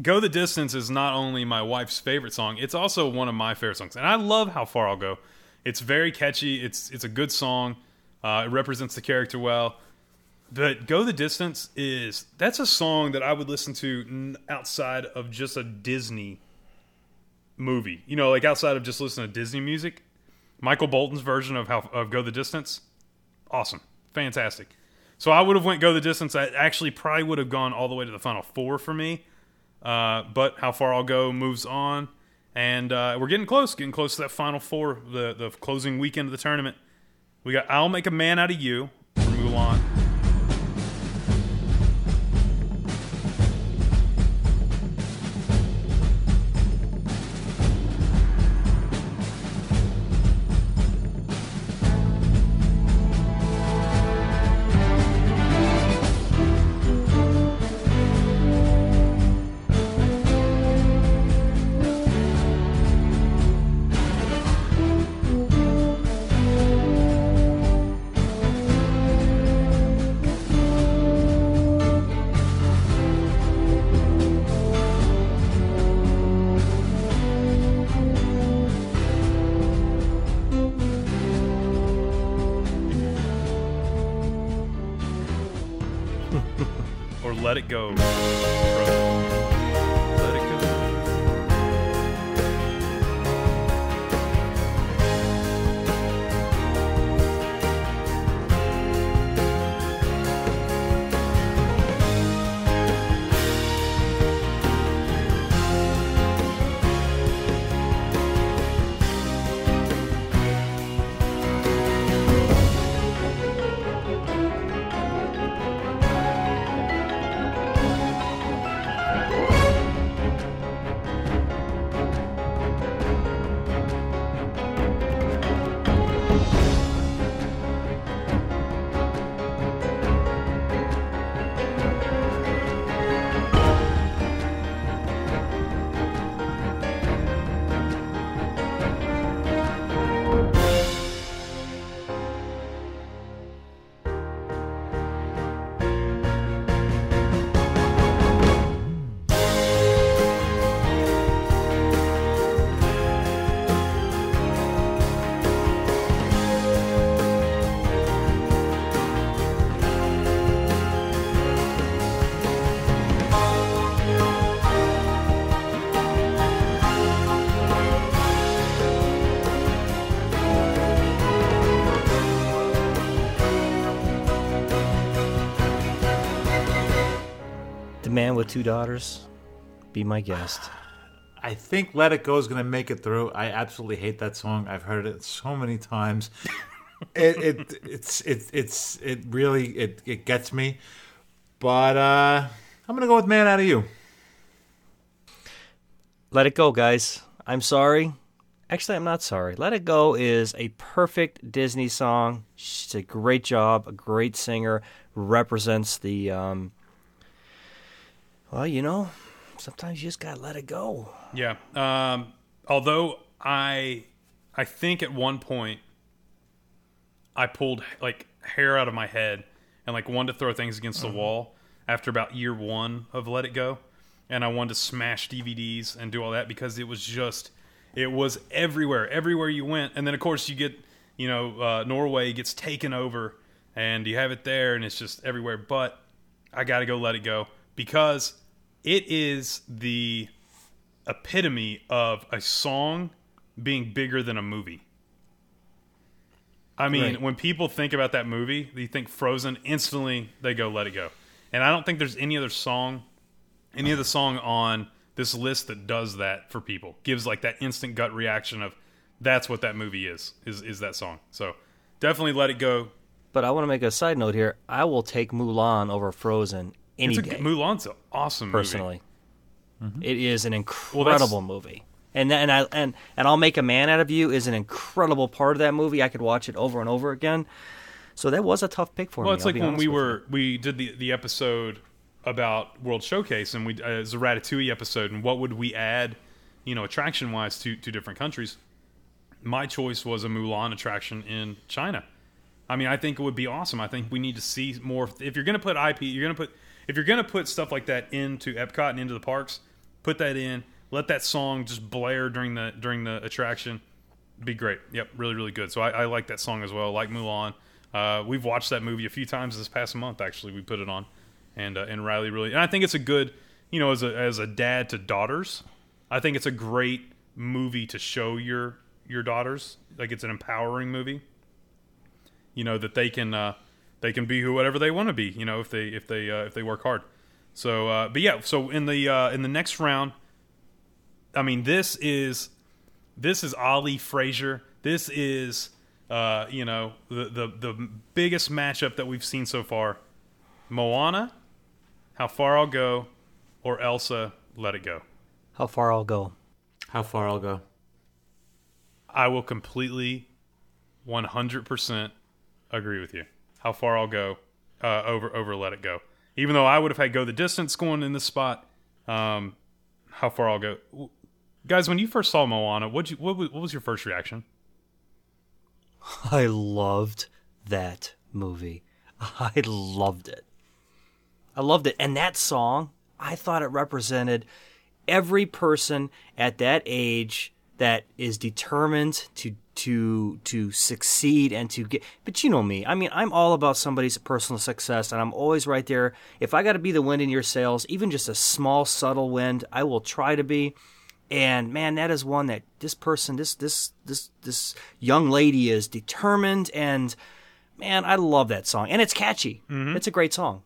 "Go the Distance" is not only my wife's favorite song; it's also one of my favorite songs, and I love "How Far I'll Go." It's very catchy. It's it's a good song. Uh, it represents the character well. But "Go the Distance" is that's a song that I would listen to n- outside of just a Disney movie. You know, like outside of just listening to Disney music. Michael Bolton's version of how of "Go the Distance," awesome, fantastic. So I would have went go the distance. I actually probably would have gone all the way to the final four for me. Uh, but how far I'll go moves on, and uh, we're getting close, getting close to that final four, the the closing weekend of the tournament. We got "I'll Make a Man Out of You" Mulan. Or with two daughters. Be my guest. I think "Let It Go" is going to make it through. I absolutely hate that song. I've heard it so many times. (laughs) it, it it's it, it's it really it, it gets me. But uh, I'm going to go with "Man Out of You." Let it go, guys. I'm sorry. Actually, I'm not sorry. Let It Go is a perfect Disney song. She's a great job, a great singer, represents the, um, well, you know, sometimes you just gotta let it go. Yeah. Um, although I, I think at one point, I pulled like hair out of my head and like wanted to throw things against the wall after about year one of Let It Go, and I wanted to smash DVDs and do all that because it was just, it was everywhere, everywhere you went, and then of course you get, you know, uh, Norway gets taken over and you have it there, and it's just everywhere. But I got to go let it go because it is the epitome of a song being bigger than a movie. I mean, Right. when people think about that movie, they think Frozen, instantly they go let it go. And I don't think there's any other song, any other song on this list that does that for people. Gives like that instant gut reaction of that's what that movie is, is is that song. So definitely let it go. But I want to make a side note here. I will take Mulan over Frozen any It's a, day. Mulan's an awesome movie. personally. It is an incredible movie. And and I and and I'll make a man out of you is an incredible part of that movie. I could watch it over and over again. So that was a tough pick for Well, me. it's I'll like when we were we did the the episode about World Showcase, and we uh, it was a Ratatouille episode, and what would we add, you know, attraction wise to to different countries. My choice was a Mulan attraction in China. I mean, I think it would be awesome. I think we need to see more. If you're going to put IP, you're going to put if you're to put stuff like that into Epcot and into the parks, put that in. Let that song just blare during the during the attraction. Be great. Yep, really, really good. So I, I like that song as well. Like Mulan. Uh, we've watched that movie a few times this past month. Actually, we put it on, and uh, and Riley really. And I think it's a good, you know, as a as a dad to daughters, I think it's a great movie to show your your daughters. Like it's an empowering movie. You know that they can uh, they can be who whatever they want to be. You know if they if they uh, if they work hard. So, uh, but yeah. So in the uh, in the next round, I mean, this is this is Ali Frazier. This is uh, you know the, the the biggest matchup that we've seen so far. Moana, How Far I'll Go, or Elsa, Let It Go. How far I'll go. How far I'll go? I will completely, one hundred percent agree with you. How far I'll go uh, over over Let It Go. Even though I would have had Go the Distance going in this spot, um, how far I'll go. Guys, when you first saw Moana, what you what, what was your first reaction? I loved that movie. I loved it. I loved it. And that song, I thought it represented every person at that age that is determined to to to succeed and to get but you know me. I mean i'm all about somebody's personal success and i'm always right there. If i got to be the wind in your sails even just a small subtle wind i will try to be. And man that is one that this person this this this this young lady is determined and man i love that song. And it's catchy. Mm-hmm. It's a great song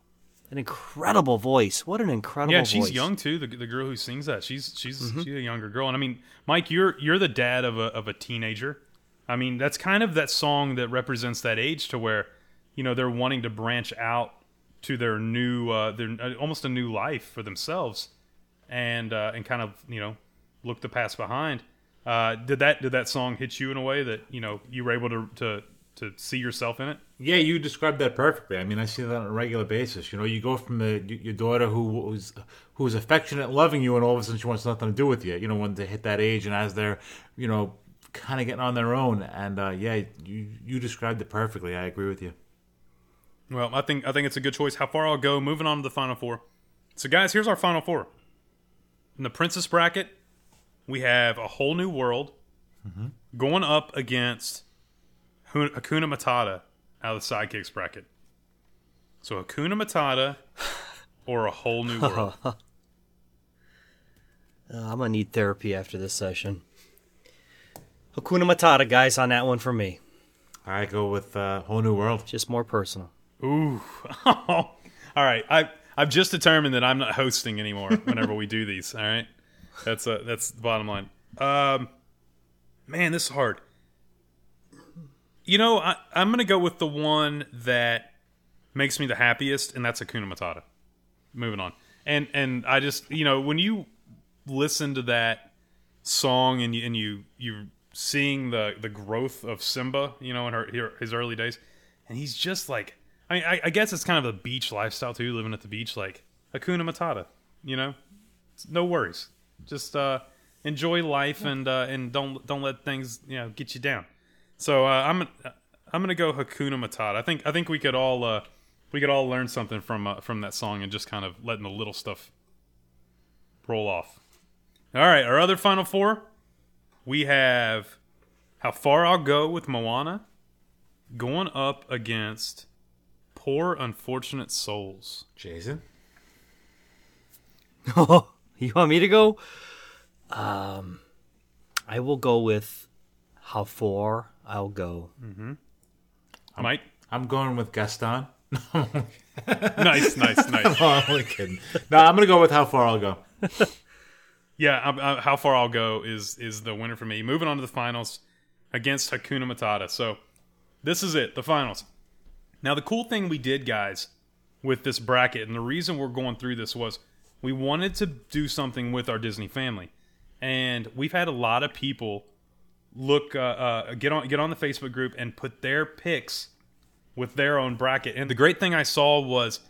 an incredible voice what an incredible voice. Yeah, she's voice. young too. The, the girl who sings that, she's she's she's a younger girl. And I mean, Mike, you're you're the dad of a of a teenager. I mean, that's kind of that song that represents that age to where, you know, they're wanting to branch out to their new, uh, their uh, almost a new life for themselves, and uh, and kind of you know look the past behind. Uh, did that did that song hit you in a way that you know you were able to to to see yourself in it? Yeah, you described that perfectly. I mean, I see that on a regular basis. You know, you go from the your daughter who who's who's affectionate, loving you, and all of a sudden she wants nothing to do with you. You know, when they hit that age, and as they're you know kind of getting on their own, and uh, yeah, you you described it perfectly. I agree with you. Well, I think I think it's a good choice. How far I'll go. Moving on to the final four. So, guys, here's our final four. In the princess bracket, we have a whole new world going up against Hakuna Matata out of the sidekicks bracket. So Hakuna Matata or a whole new world. (laughs) Uh, i'm gonna need therapy after this session hakuna matata guys on that one for me I go with uh, whole new world. just more personal Ooh. (laughs) all right. I I've just determined that I'm not hosting anymore whenever we do these. All right. That's uh that's the bottom line. Um man, this is hard. You know, I, I'm gonna go with the one that makes me the happiest, and that's Hakuna Matata. Moving on. And and I just you know, when you listen to that song and you and you you seeing the the growth of Simba, you know, in her, her his early days, and he's just like, I mean, I, I guess it's kind of a beach lifestyle too, living at the beach, like Hakuna Matata, you know, no worries, just uh, enjoy life and uh, and don't don't let things you know get you down. So uh, I'm I'm gonna go Hakuna Matata. I think I think we could all uh, we could all learn something from uh, from that song and just kind of letting the little stuff roll off. All right, our other final four, we have how far I'll go with Moana, going up against Poor Unfortunate Souls. Jason. (laughs) Oh, you want me to go? Um, I will go with how far I'll go. Mm-hmm. I Mike? I'm going with Gaston. (laughs) Nice, nice, nice. (laughs) I'm only kidding. No, I'm gonna go with how far I'll go. (laughs) Yeah, I, I, how far I'll go is is the winner for me. Moving on to the finals against Hakuna Matata. So this is it, the finals. Now the cool thing we did, guys, with this bracket, and the reason we're going through this was we wanted to do something with our Disney family, and we've had a lot of people look uh, uh, get on get on the Facebook group and put their picks with their own bracket. And the great thing I saw was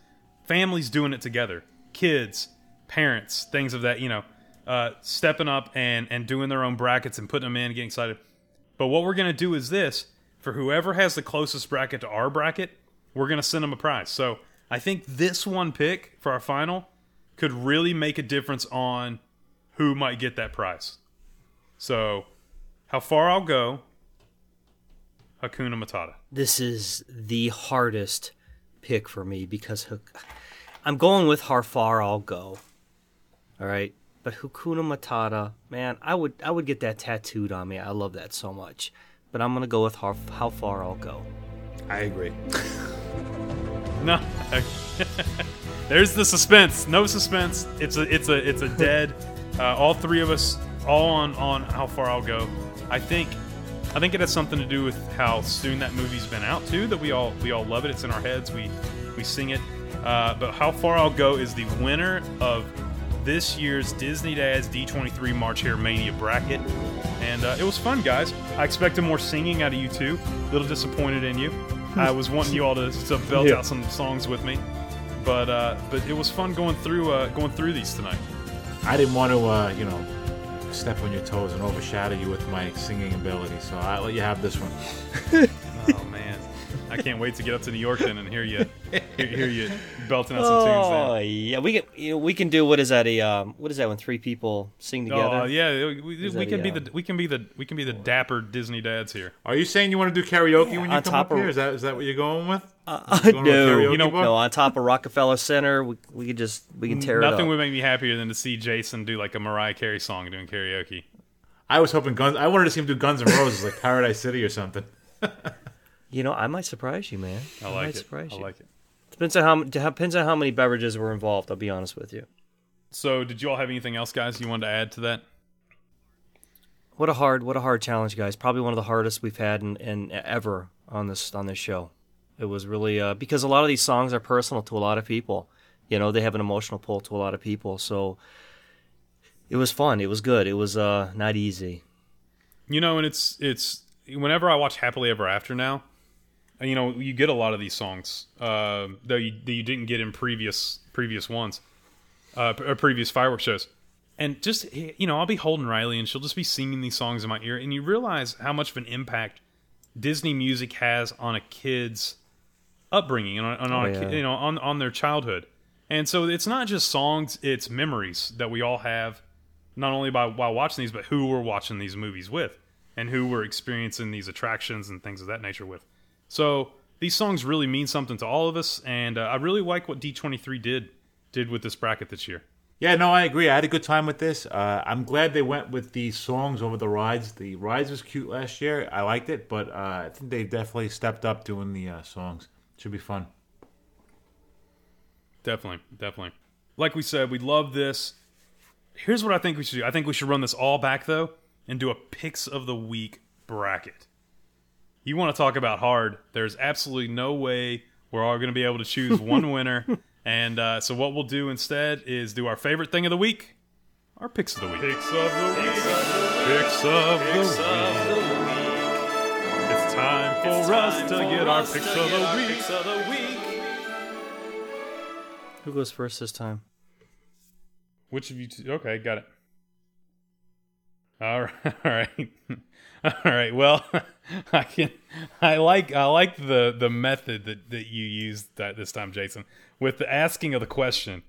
families doing it together, kids, parents, things of that, you know, uh, stepping up and and doing their own brackets and putting them in, getting excited. But what we're gonna do is this: for whoever has the closest bracket to our bracket, we're gonna send them a prize. So I think this one pick for our final could really make a difference on who might get that prize. So, how far I'll go, Hakuna Matata. This is the hardest pick for me because I'm going with how far I'll go. All right, but Hakuna Matata, man, I would I would get that tattooed on me. I love that so much. But I'm gonna go with how how far I'll go. I agree. (laughs) No. (laughs) There's the suspense. No suspense. It's a it's a it's a dead. (laughs) Uh, all three of us all on on how far I'll go. I think I think it has something to do with how soon that movie's been out too. That we all we all love it. It's in our heads. We we sing it. Uh, but how far I'll go is the winner of this year's Disney Dads D23 March Hare Mania bracket. And uh, it was fun, guys. I expected more singing out of you two. A little disappointed in you. I was wanting you all to, to (laughs) belt Yeah. out some songs with me, but uh, but it was fun going through uh, going through these tonight. I didn't want to, uh, you know, step on your toes and overshadow you with my singing ability, so I'll let you have this one. (laughs) Oh man, I can't wait to get up to New York then and hear you hear, hear you belting out some tunes. Oh yeah, we can you know, we can do what is that a um, what is that when three people sing together? Oh yeah, we, we, we can a, be um, the we can be the we can be the dapper Disney dads here. Are you saying you want to do karaoke when you come up of- here? Is that is that what you're going with? Uh, Going no, You know- no, on top of Rockefeller Center, we, we could just we can tear Nothing it would make me happier than to see Jason do like a Mariah Carey song doing karaoke. I was hoping Guns. I wanted to see him do Guns N' Roses, like Paradise City or something. (laughs) You know, I might surprise you, man. I might like it. surprise I you. like it. Depends on how depends on how many beverages were involved. I'll be honest with you. So, did you all have anything else, guys? You wanted to add to that? What a hard what a hard challenge, guys. Probably one of the hardest we've had in, in ever on this on this show. It was really uh, because a lot of these songs are personal to a lot of people. You know, they have an emotional pull to a lot of people. So it was fun. It was good. It was uh, not easy. You know, and it's it's whenever I watch Happily Ever After now, you know, you get a lot of these songs uh, that you that you didn't get in previous previous ones, uh, or previous fireworks shows, and just you know, I'll be holding Riley, and she'll just be singing these songs in my ear, and you realize how much of an impact Disney music has on a kid's upbringing and on, and on Oh, yeah. kid, you know on on their childhood. And so it's not just songs; it's memories that we all have, not only by while watching these, but who we're watching these movies with, and who we're experiencing these attractions and things of that nature with. So these songs really mean something to all of us, and uh, I really like what D23 did did with this bracket this year. Yeah, no, I agree. I had a good time with this. Uh, I'm glad they went with the songs over the rides. The rides was cute last year. I liked it, but uh, I think they definitely stepped up doing the uh, songs. Should be fun. Definitely, definitely. Like we said, we love this. Here's what I think we should do. I think we should run this all back though and do a picks of the week bracket. You want to talk about hard? There's absolutely no way we're all going to be able to choose (laughs) one winner. And uh, so what we'll do instead is do our favorite thing of the week, our picks of the week. Picks of the week. Picks of the week. It's time for us to get our picks of the week. Who goes first this time? Which of you two? Okay, got it. All right, (laughs) all right, all right. Well, (laughs) I can. I like. I like the the method that that you used that this time, Jason, with the asking of the question,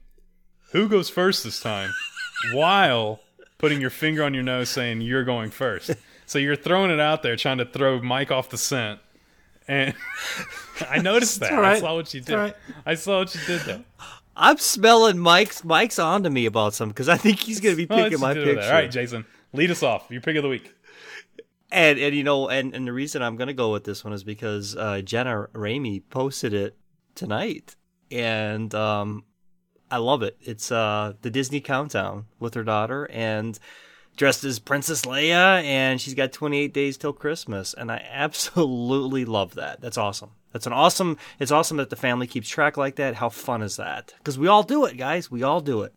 "Who goes first this time?" (laughs) while putting your finger on your nose, saying you're going first. So you're throwing it out there, trying to throw Mike off the scent, and (laughs) I noticed that. right. I saw what you did. right. I saw what you did there. I'm smelling Mike's Mike's on to me about something because I think he's gonna be (laughs) Oh, picking my picture. All right, Jason, lead us off. Your pick of the week. And and you know, and, and the reason I'm gonna go with this one is because uh, Jenna Ramey posted it tonight, and um, I love it. It's uh, the Disney Countdown with her daughter, and dressed as Princess Leia, and she's got 28 days till Christmas, and I absolutely love that. That's awesome. That's an awesome. It's awesome that the family keeps track like that. How fun is that? Because we all do it, guys. We all do it.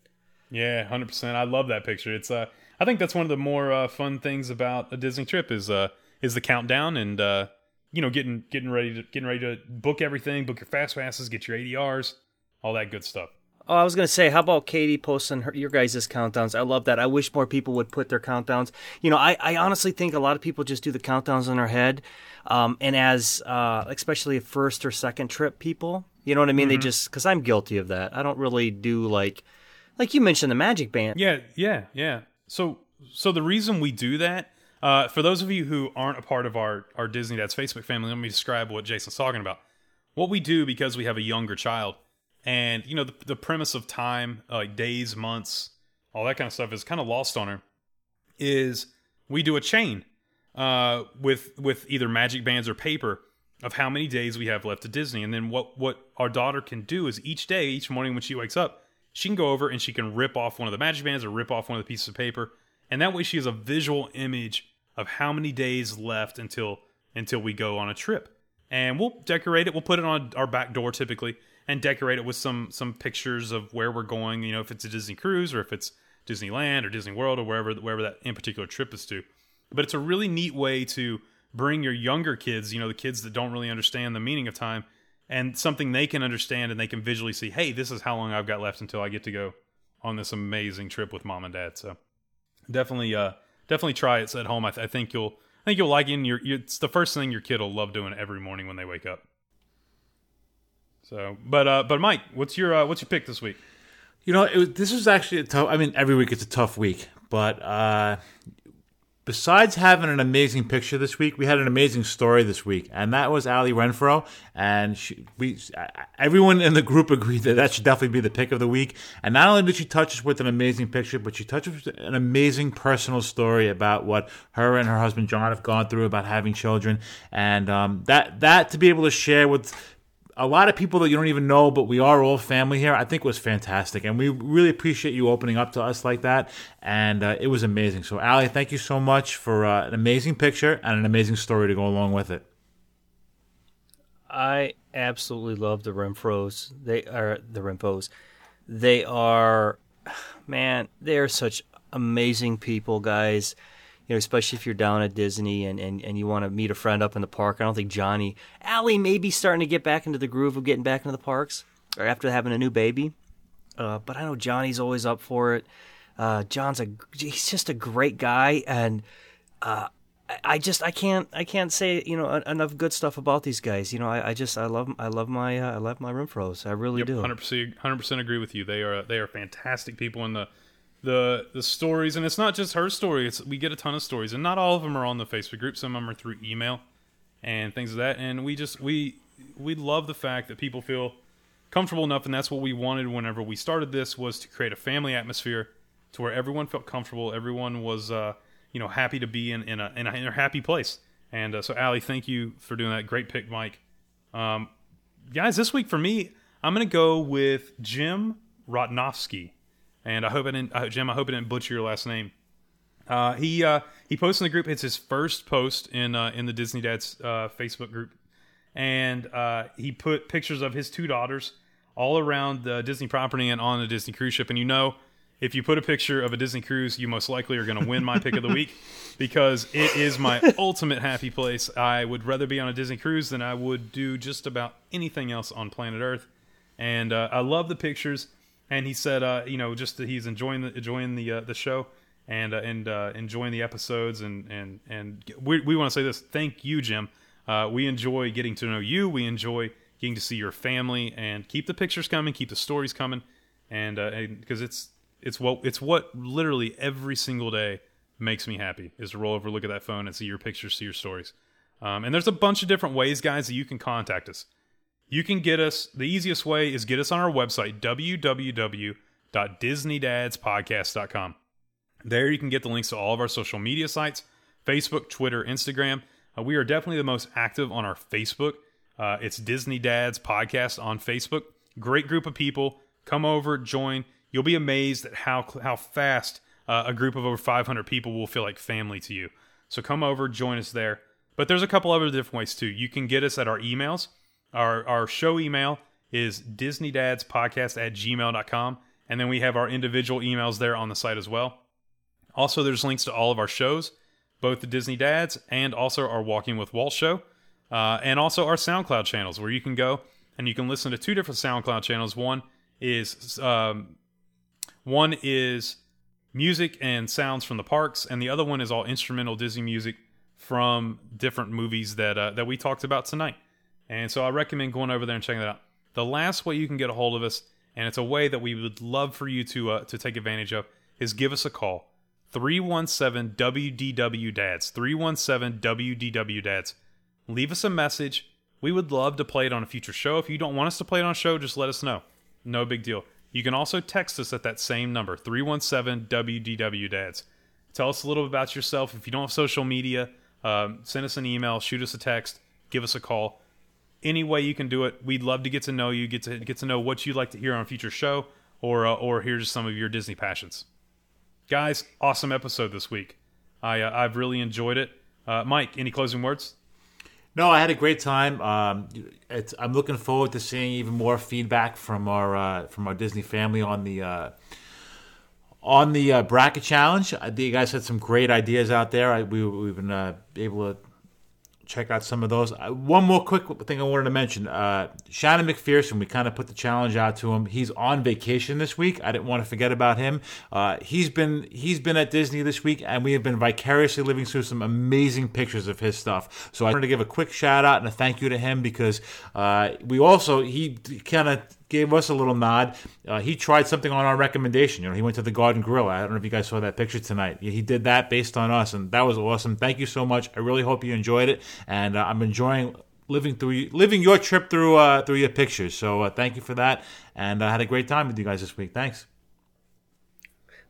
Yeah, hundred percent. I love that picture. It's uh, I think that's one of the more uh, fun things about a Disney trip is uh, is the countdown and uh, you know, getting getting ready to getting ready to book everything, book your fast passes, get your ADRs, all that good stuff. Oh, I was gonna say, how about Katie posting her, your guys' countdowns? I love that. I wish more people would put their countdowns. You know, I, I honestly think a lot of people just do the countdowns in their head, um, and as uh, especially first or second trip people, you know what I mean? They just because I'm guilty of that. I don't really do like, like you mentioned the Magic Band. Yeah, yeah, yeah. So so the reason we do that, uh, for those of you who aren't a part of our our Disney Dad's Facebook family, let me describe what Jason's talking about. What we do because we have a younger child, and you know the, the premise of time, like days, months, all that kind of stuff, is kind of lost on her. Is we do a chain uh, with with either magic bands or paper of how many days we have left to Disney, and then what what our daughter can do is each day, each morning when she wakes up, she can go over and she can rip off one of the magic bands or rip off one of the pieces of paper, and that way she has a visual image of how many days left until until we go on a trip. And we'll decorate it. We'll put it on our back door typically, and decorate it with some some pictures of where we're going. You know, if it's a Disney cruise or if it's Disneyland or Disney World or wherever wherever that in particular trip is to. But it's a really neat way to bring your younger kids, you know, the kids that don't really understand the meaning of time, and something they can understand and they can visually see, hey, this is how long I've got left until I get to go on this amazing trip with mom and dad. So definitely, uh, definitely try it at home. I, th- I think you'll, I think you'll like it. And you're, you it's the first thing your kid will love doing every morning when they wake up. So, but, uh, but Mike, what's your, uh, what's your pick this week? You know, was, this was actually a tough. I mean, every week it's a tough week, but uh, besides having an amazing picture this week, we had an amazing story this week, and that was Ali Renfro. And she, we, everyone in the group agreed that that should definitely be the pick of the week. And not only did she touch us with an amazing picture, but she touched us with an amazing personal story about what her and her husband John have gone through about having children, and um, that that to be able to share with a lot of people that you don't even know, but we are all family here. I think was fantastic, and we really appreciate you opening up to us like that. And uh, it was amazing. So, Ali, thank you so much for uh, an amazing picture and an amazing story to go along with it. I absolutely love the Renfros. They are the Renfros. They are, (sighs) man, they are such amazing people, guys. You know, especially if you're down at Disney and, and, and you want to meet a friend up in the park. I don't think Johnny, Allie may be starting to get back into the groove of getting back into the parks or after having a new baby. Uh, but I know Johnny's always up for it. Uh, John's a he's just a great guy, and uh, I- just I can't I can't say you know enough good stuff about these guys. You know I, I just I love I love my uh, I love my Renfros. I really do. Hundred percent, hundred percent agree with you. They are they are fantastic people in the the the stories, and it's not just her story. It's we get a ton of stories, and not all of them are on the Facebook group. Some of them are through email and things of that. And we just we we love the fact that people feel comfortable enough, and that's what we wanted whenever we started this was to create a family atmosphere to where everyone felt comfortable, everyone was uh, you know happy to be in in a in a, in a happy place. And uh, so, Ali, thank you for doing that. Great pick, Mike. Um, guys, this week for me, I'm gonna go with Jim Rotnowski, and I hope I didn't, uh, Jim. I hope I didn't butcher your last name. Uh, he uh, he posted in the group. It's his first post in uh, in the Disney Dads uh, Facebook group, and uh, he put pictures of his two daughters all around the Disney property and on a Disney cruise ship. And you know, if you put a picture of a Disney cruise, you most likely are going to win my pick of the week (laughs) because it is my (laughs) ultimate happy place. I would rather be on a Disney cruise than I would do just about anything else on planet Earth. And uh, I love the pictures. And he said, uh, you know, just that he's enjoying the enjoying the uh, the show and uh, and uh, enjoying the episodes. And and and we we want to say this. Thank you, Jim. Uh, we enjoy getting to know you. We enjoy getting to see your family. And keep the pictures coming. Keep the stories coming. And because it's it's what it's what literally every single day makes me happy is to roll over, look at that phone, and see your pictures, see your stories. Um, and there's a bunch of different ways, guys, that you can contact us. You can get us, the easiest way is get us on our website, www.disneydadspodcast.com. There you can get the links to all of our social media sites Facebook, Twitter, Instagram. Uh, we are definitely the most active on our Facebook. Uh, it's Disney Dads Podcast on Facebook. Great group of people. Come over, join. You'll be amazed at how how fast uh, a group of over 500 people will feel like family to you. So come over, join us there. But there's a couple other different ways too. You can get us at our emails. Our our show email is disneydadspodcast at gmail.com. And then we have our individual emails there on the site as well. Also, there's links to all of our shows, both the Disney Dads and also our Walking with Walt show, uh, and also our SoundCloud channels where you can go and you can listen to two different SoundCloud channels. One is um, one is music and sounds from the parks, and the other one is all instrumental Disney music from different movies that uh, that we talked about tonight. And so I recommend going over there and checking that out. The last way you can get a hold of us, and it's a way that we would love for you to uh, to take advantage of, is give us a call. 317 WDW Dads. 317 WDW Dads. Leave us a message. We would love to play it on a future show. If you don't want us to play it on a show, just let us know. No big deal. You can also text us at that same number, 317 WDW Dads. Tell us a little about yourself. If you don't have social media, um, send us an email, shoot us a text, give us a call. Any way you can do it, we'd love to get to know you, get to get to know what you'd like to hear on a future show, or uh, or hear just some of your Disney passions. Guys, awesome episode this week. I uh, I've really enjoyed it. Uh, Mike, any closing words? No, I had a great time. Um, it's, I'm looking forward to seeing even more feedback from our uh, from our Disney family on the uh, on the uh, bracket challenge. I you guys had some great ideas out there. I, we, we've been able to check out some of those. Uh, one more quick thing I wanted to mention: uh, Shannon McPherson. We kind of put the challenge out to him. He's on vacation this week. I didn't want to forget about him. Uh, he's been he's been at Disney this week, and we have been vicariously living through some amazing pictures of his stuff. So I wanted to give a quick shout out and a thank you to him because uh, we also he kind of gave us a little nod. Uh, he tried something on our recommendation. You know, he went to the Garden Grill. I don't know if you guys saw that picture tonight. He did that based on us, and that was awesome. Thank you so much. I really hope you enjoyed it, and uh, I'm enjoying living through living your trip through uh, through your pictures. So uh, thank you for that, and I had a great time with you guys this week. Thanks.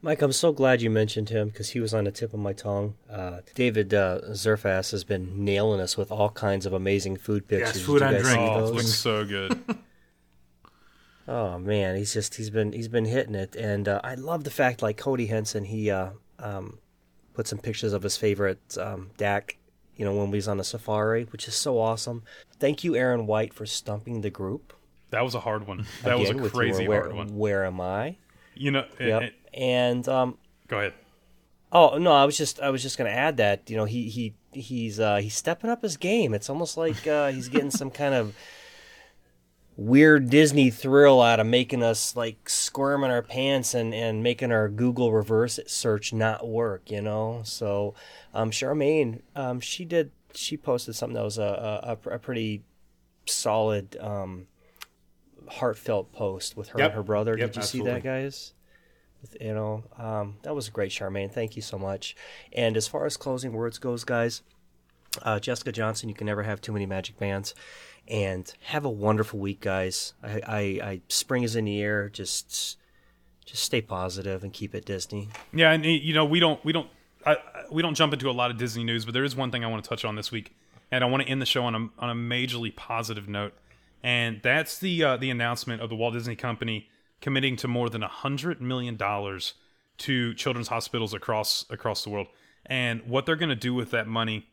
Mike, I'm so glad you mentioned him because he was on the tip of my tongue. Uh, David uh, Zerfas has been nailing us with all kinds of amazing food pictures. Yes, food and drink. Oh, it those? looks so good. (laughs) Oh man, he's just he's been he's been hitting it, and uh, I love the fact like Cody Henson he uh, um, put some pictures of his favorite um, Dak, you know when we was on the safari, which is so awesome. Thank you, Aaron White, for stumping the group. that was a hard one. That was a crazy where, hard one. Where am I? You know, eh, Yep. eh, And um, go ahead. oh no, I was just I was just gonna add that you know he he he's uh, he's stepping up his game. It's almost like uh, he's getting some kind of weird Disney thrill out of making us like squirm in our pants and, and making our Google reverse search not work, you know? So, um, Charmaine, um, she did, she posted something that was a, a, a pretty solid, um, heartfelt post with her Yep. and her brother. Yep, did you see that, guys? With- You know, um, that was great, Charmaine. Thank you so much. And as far as closing words goes, guys, uh, Jessica Johnson, you can never have too many magic bands. And have a wonderful week, guys. I, I, I spring is in the air. Just, just stay positive and keep it Disney. Yeah, and you know we don't we don't I- we don't jump into a lot of Disney news, but there is one thing I want to touch on this week, and I want to end the show on a on a majorly positive note, and that's the uh, the announcement of the Walt Disney Company committing to more than a hundred million dollars to children's hospitals across across the world, and what they're going to do with that money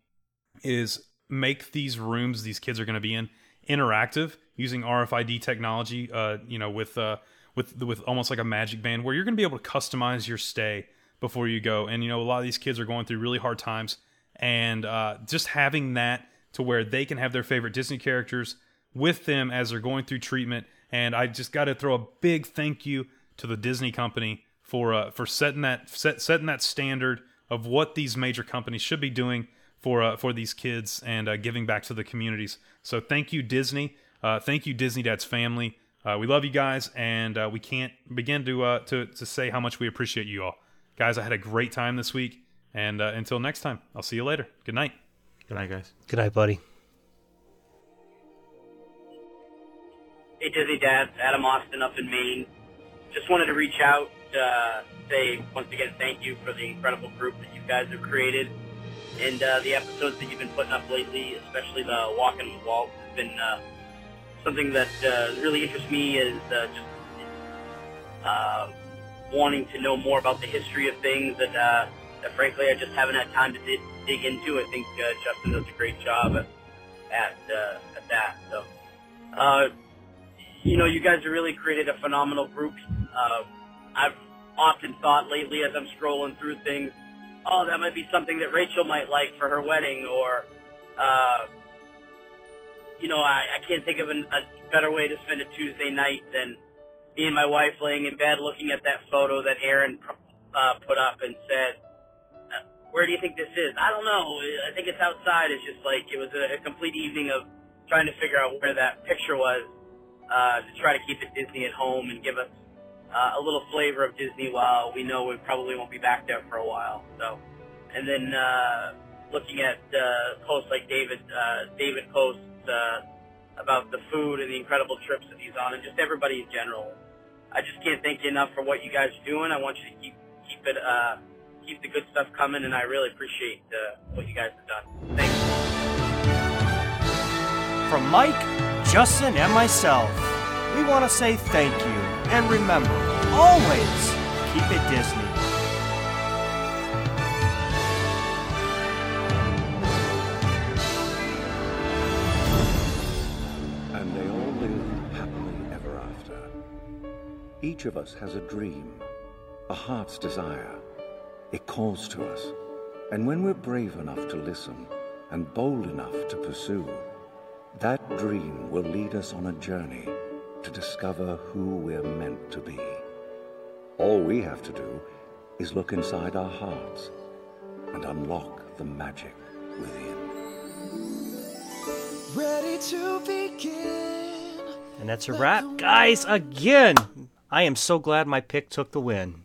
is make these rooms these kids are going to be in interactive using RFID technology. Uh, you know, with uh, with with almost like a magic band, where you're going to be able to customize your stay before you go. And you know, a lot of these kids are going through really hard times, and uh, just having that to where they can have their favorite Disney characters with them as they're going through treatment. And I just got to throw a big thank you to the Disney company for uh, for setting that set, setting that standard of what these major companies should be doing for uh, for these kids and uh, giving back to the communities. So thank you Disney, uh, thank you Disney Dad's family. Uh, we love you guys, and uh, we can't begin to uh, to to say how much we appreciate you all, guys. I had a great time this week, and uh, until next time, I'll see you later. Good night. Good night, guys. Good night, buddy. Hey, Disney Dad, Adam Austin up in Maine. Just wanted to reach out, uh, say once again thank you for the incredible group that you guys have created, and uh, the episodes that you've been putting up lately, especially the Walking the Wall, has been uh, something that uh, really interests me. Is uh, just uh, wanting to know more about the history of things that, uh, that frankly I just haven't had time to dig, dig into. I think uh, Justin does a great job at at, uh, at that. So. Uh, you know, you guys have really created a phenomenal group. Uh, I've often thought lately as I'm scrolling through things, oh, that might be something that Rachel might like for her wedding, or, uh, you know, I, I can't think of an, a better way to spend a Tuesday night than me and my wife laying in bed looking at that photo that Aaron uh, put up and said, uh, where do you think this is? I don't know. I think it's outside. It's just like, it was a, a complete evening of trying to figure out where that picture was uh, to try to keep it Disney at home and give us uh, a little flavor of Disney while we know we probably won't be back there for a while. So, and then uh, looking at uh, posts like David uh, David posts uh, about the food and the incredible trips that he's on, and just everybody in general. I just can't thank you enough for what you guys are doing. I want you to keep keep it uh, keep the good stuff coming, and I really appreciate uh, what you guys have done. Thanks. From Mike, Justin, and myself, we want to say thank you. And remember, always keep it Disney. And they all lived happily ever after. Each of us has a dream, a heart's desire. It calls to us. And when we're brave enough to listen and bold enough to pursue, that dream will lead us on a journey to discover who we're meant to be. All we have to do is look inside our hearts and unlock the magic within. Ready to begin. And that's a wrap. Guys, again, I am so glad my pick took the win.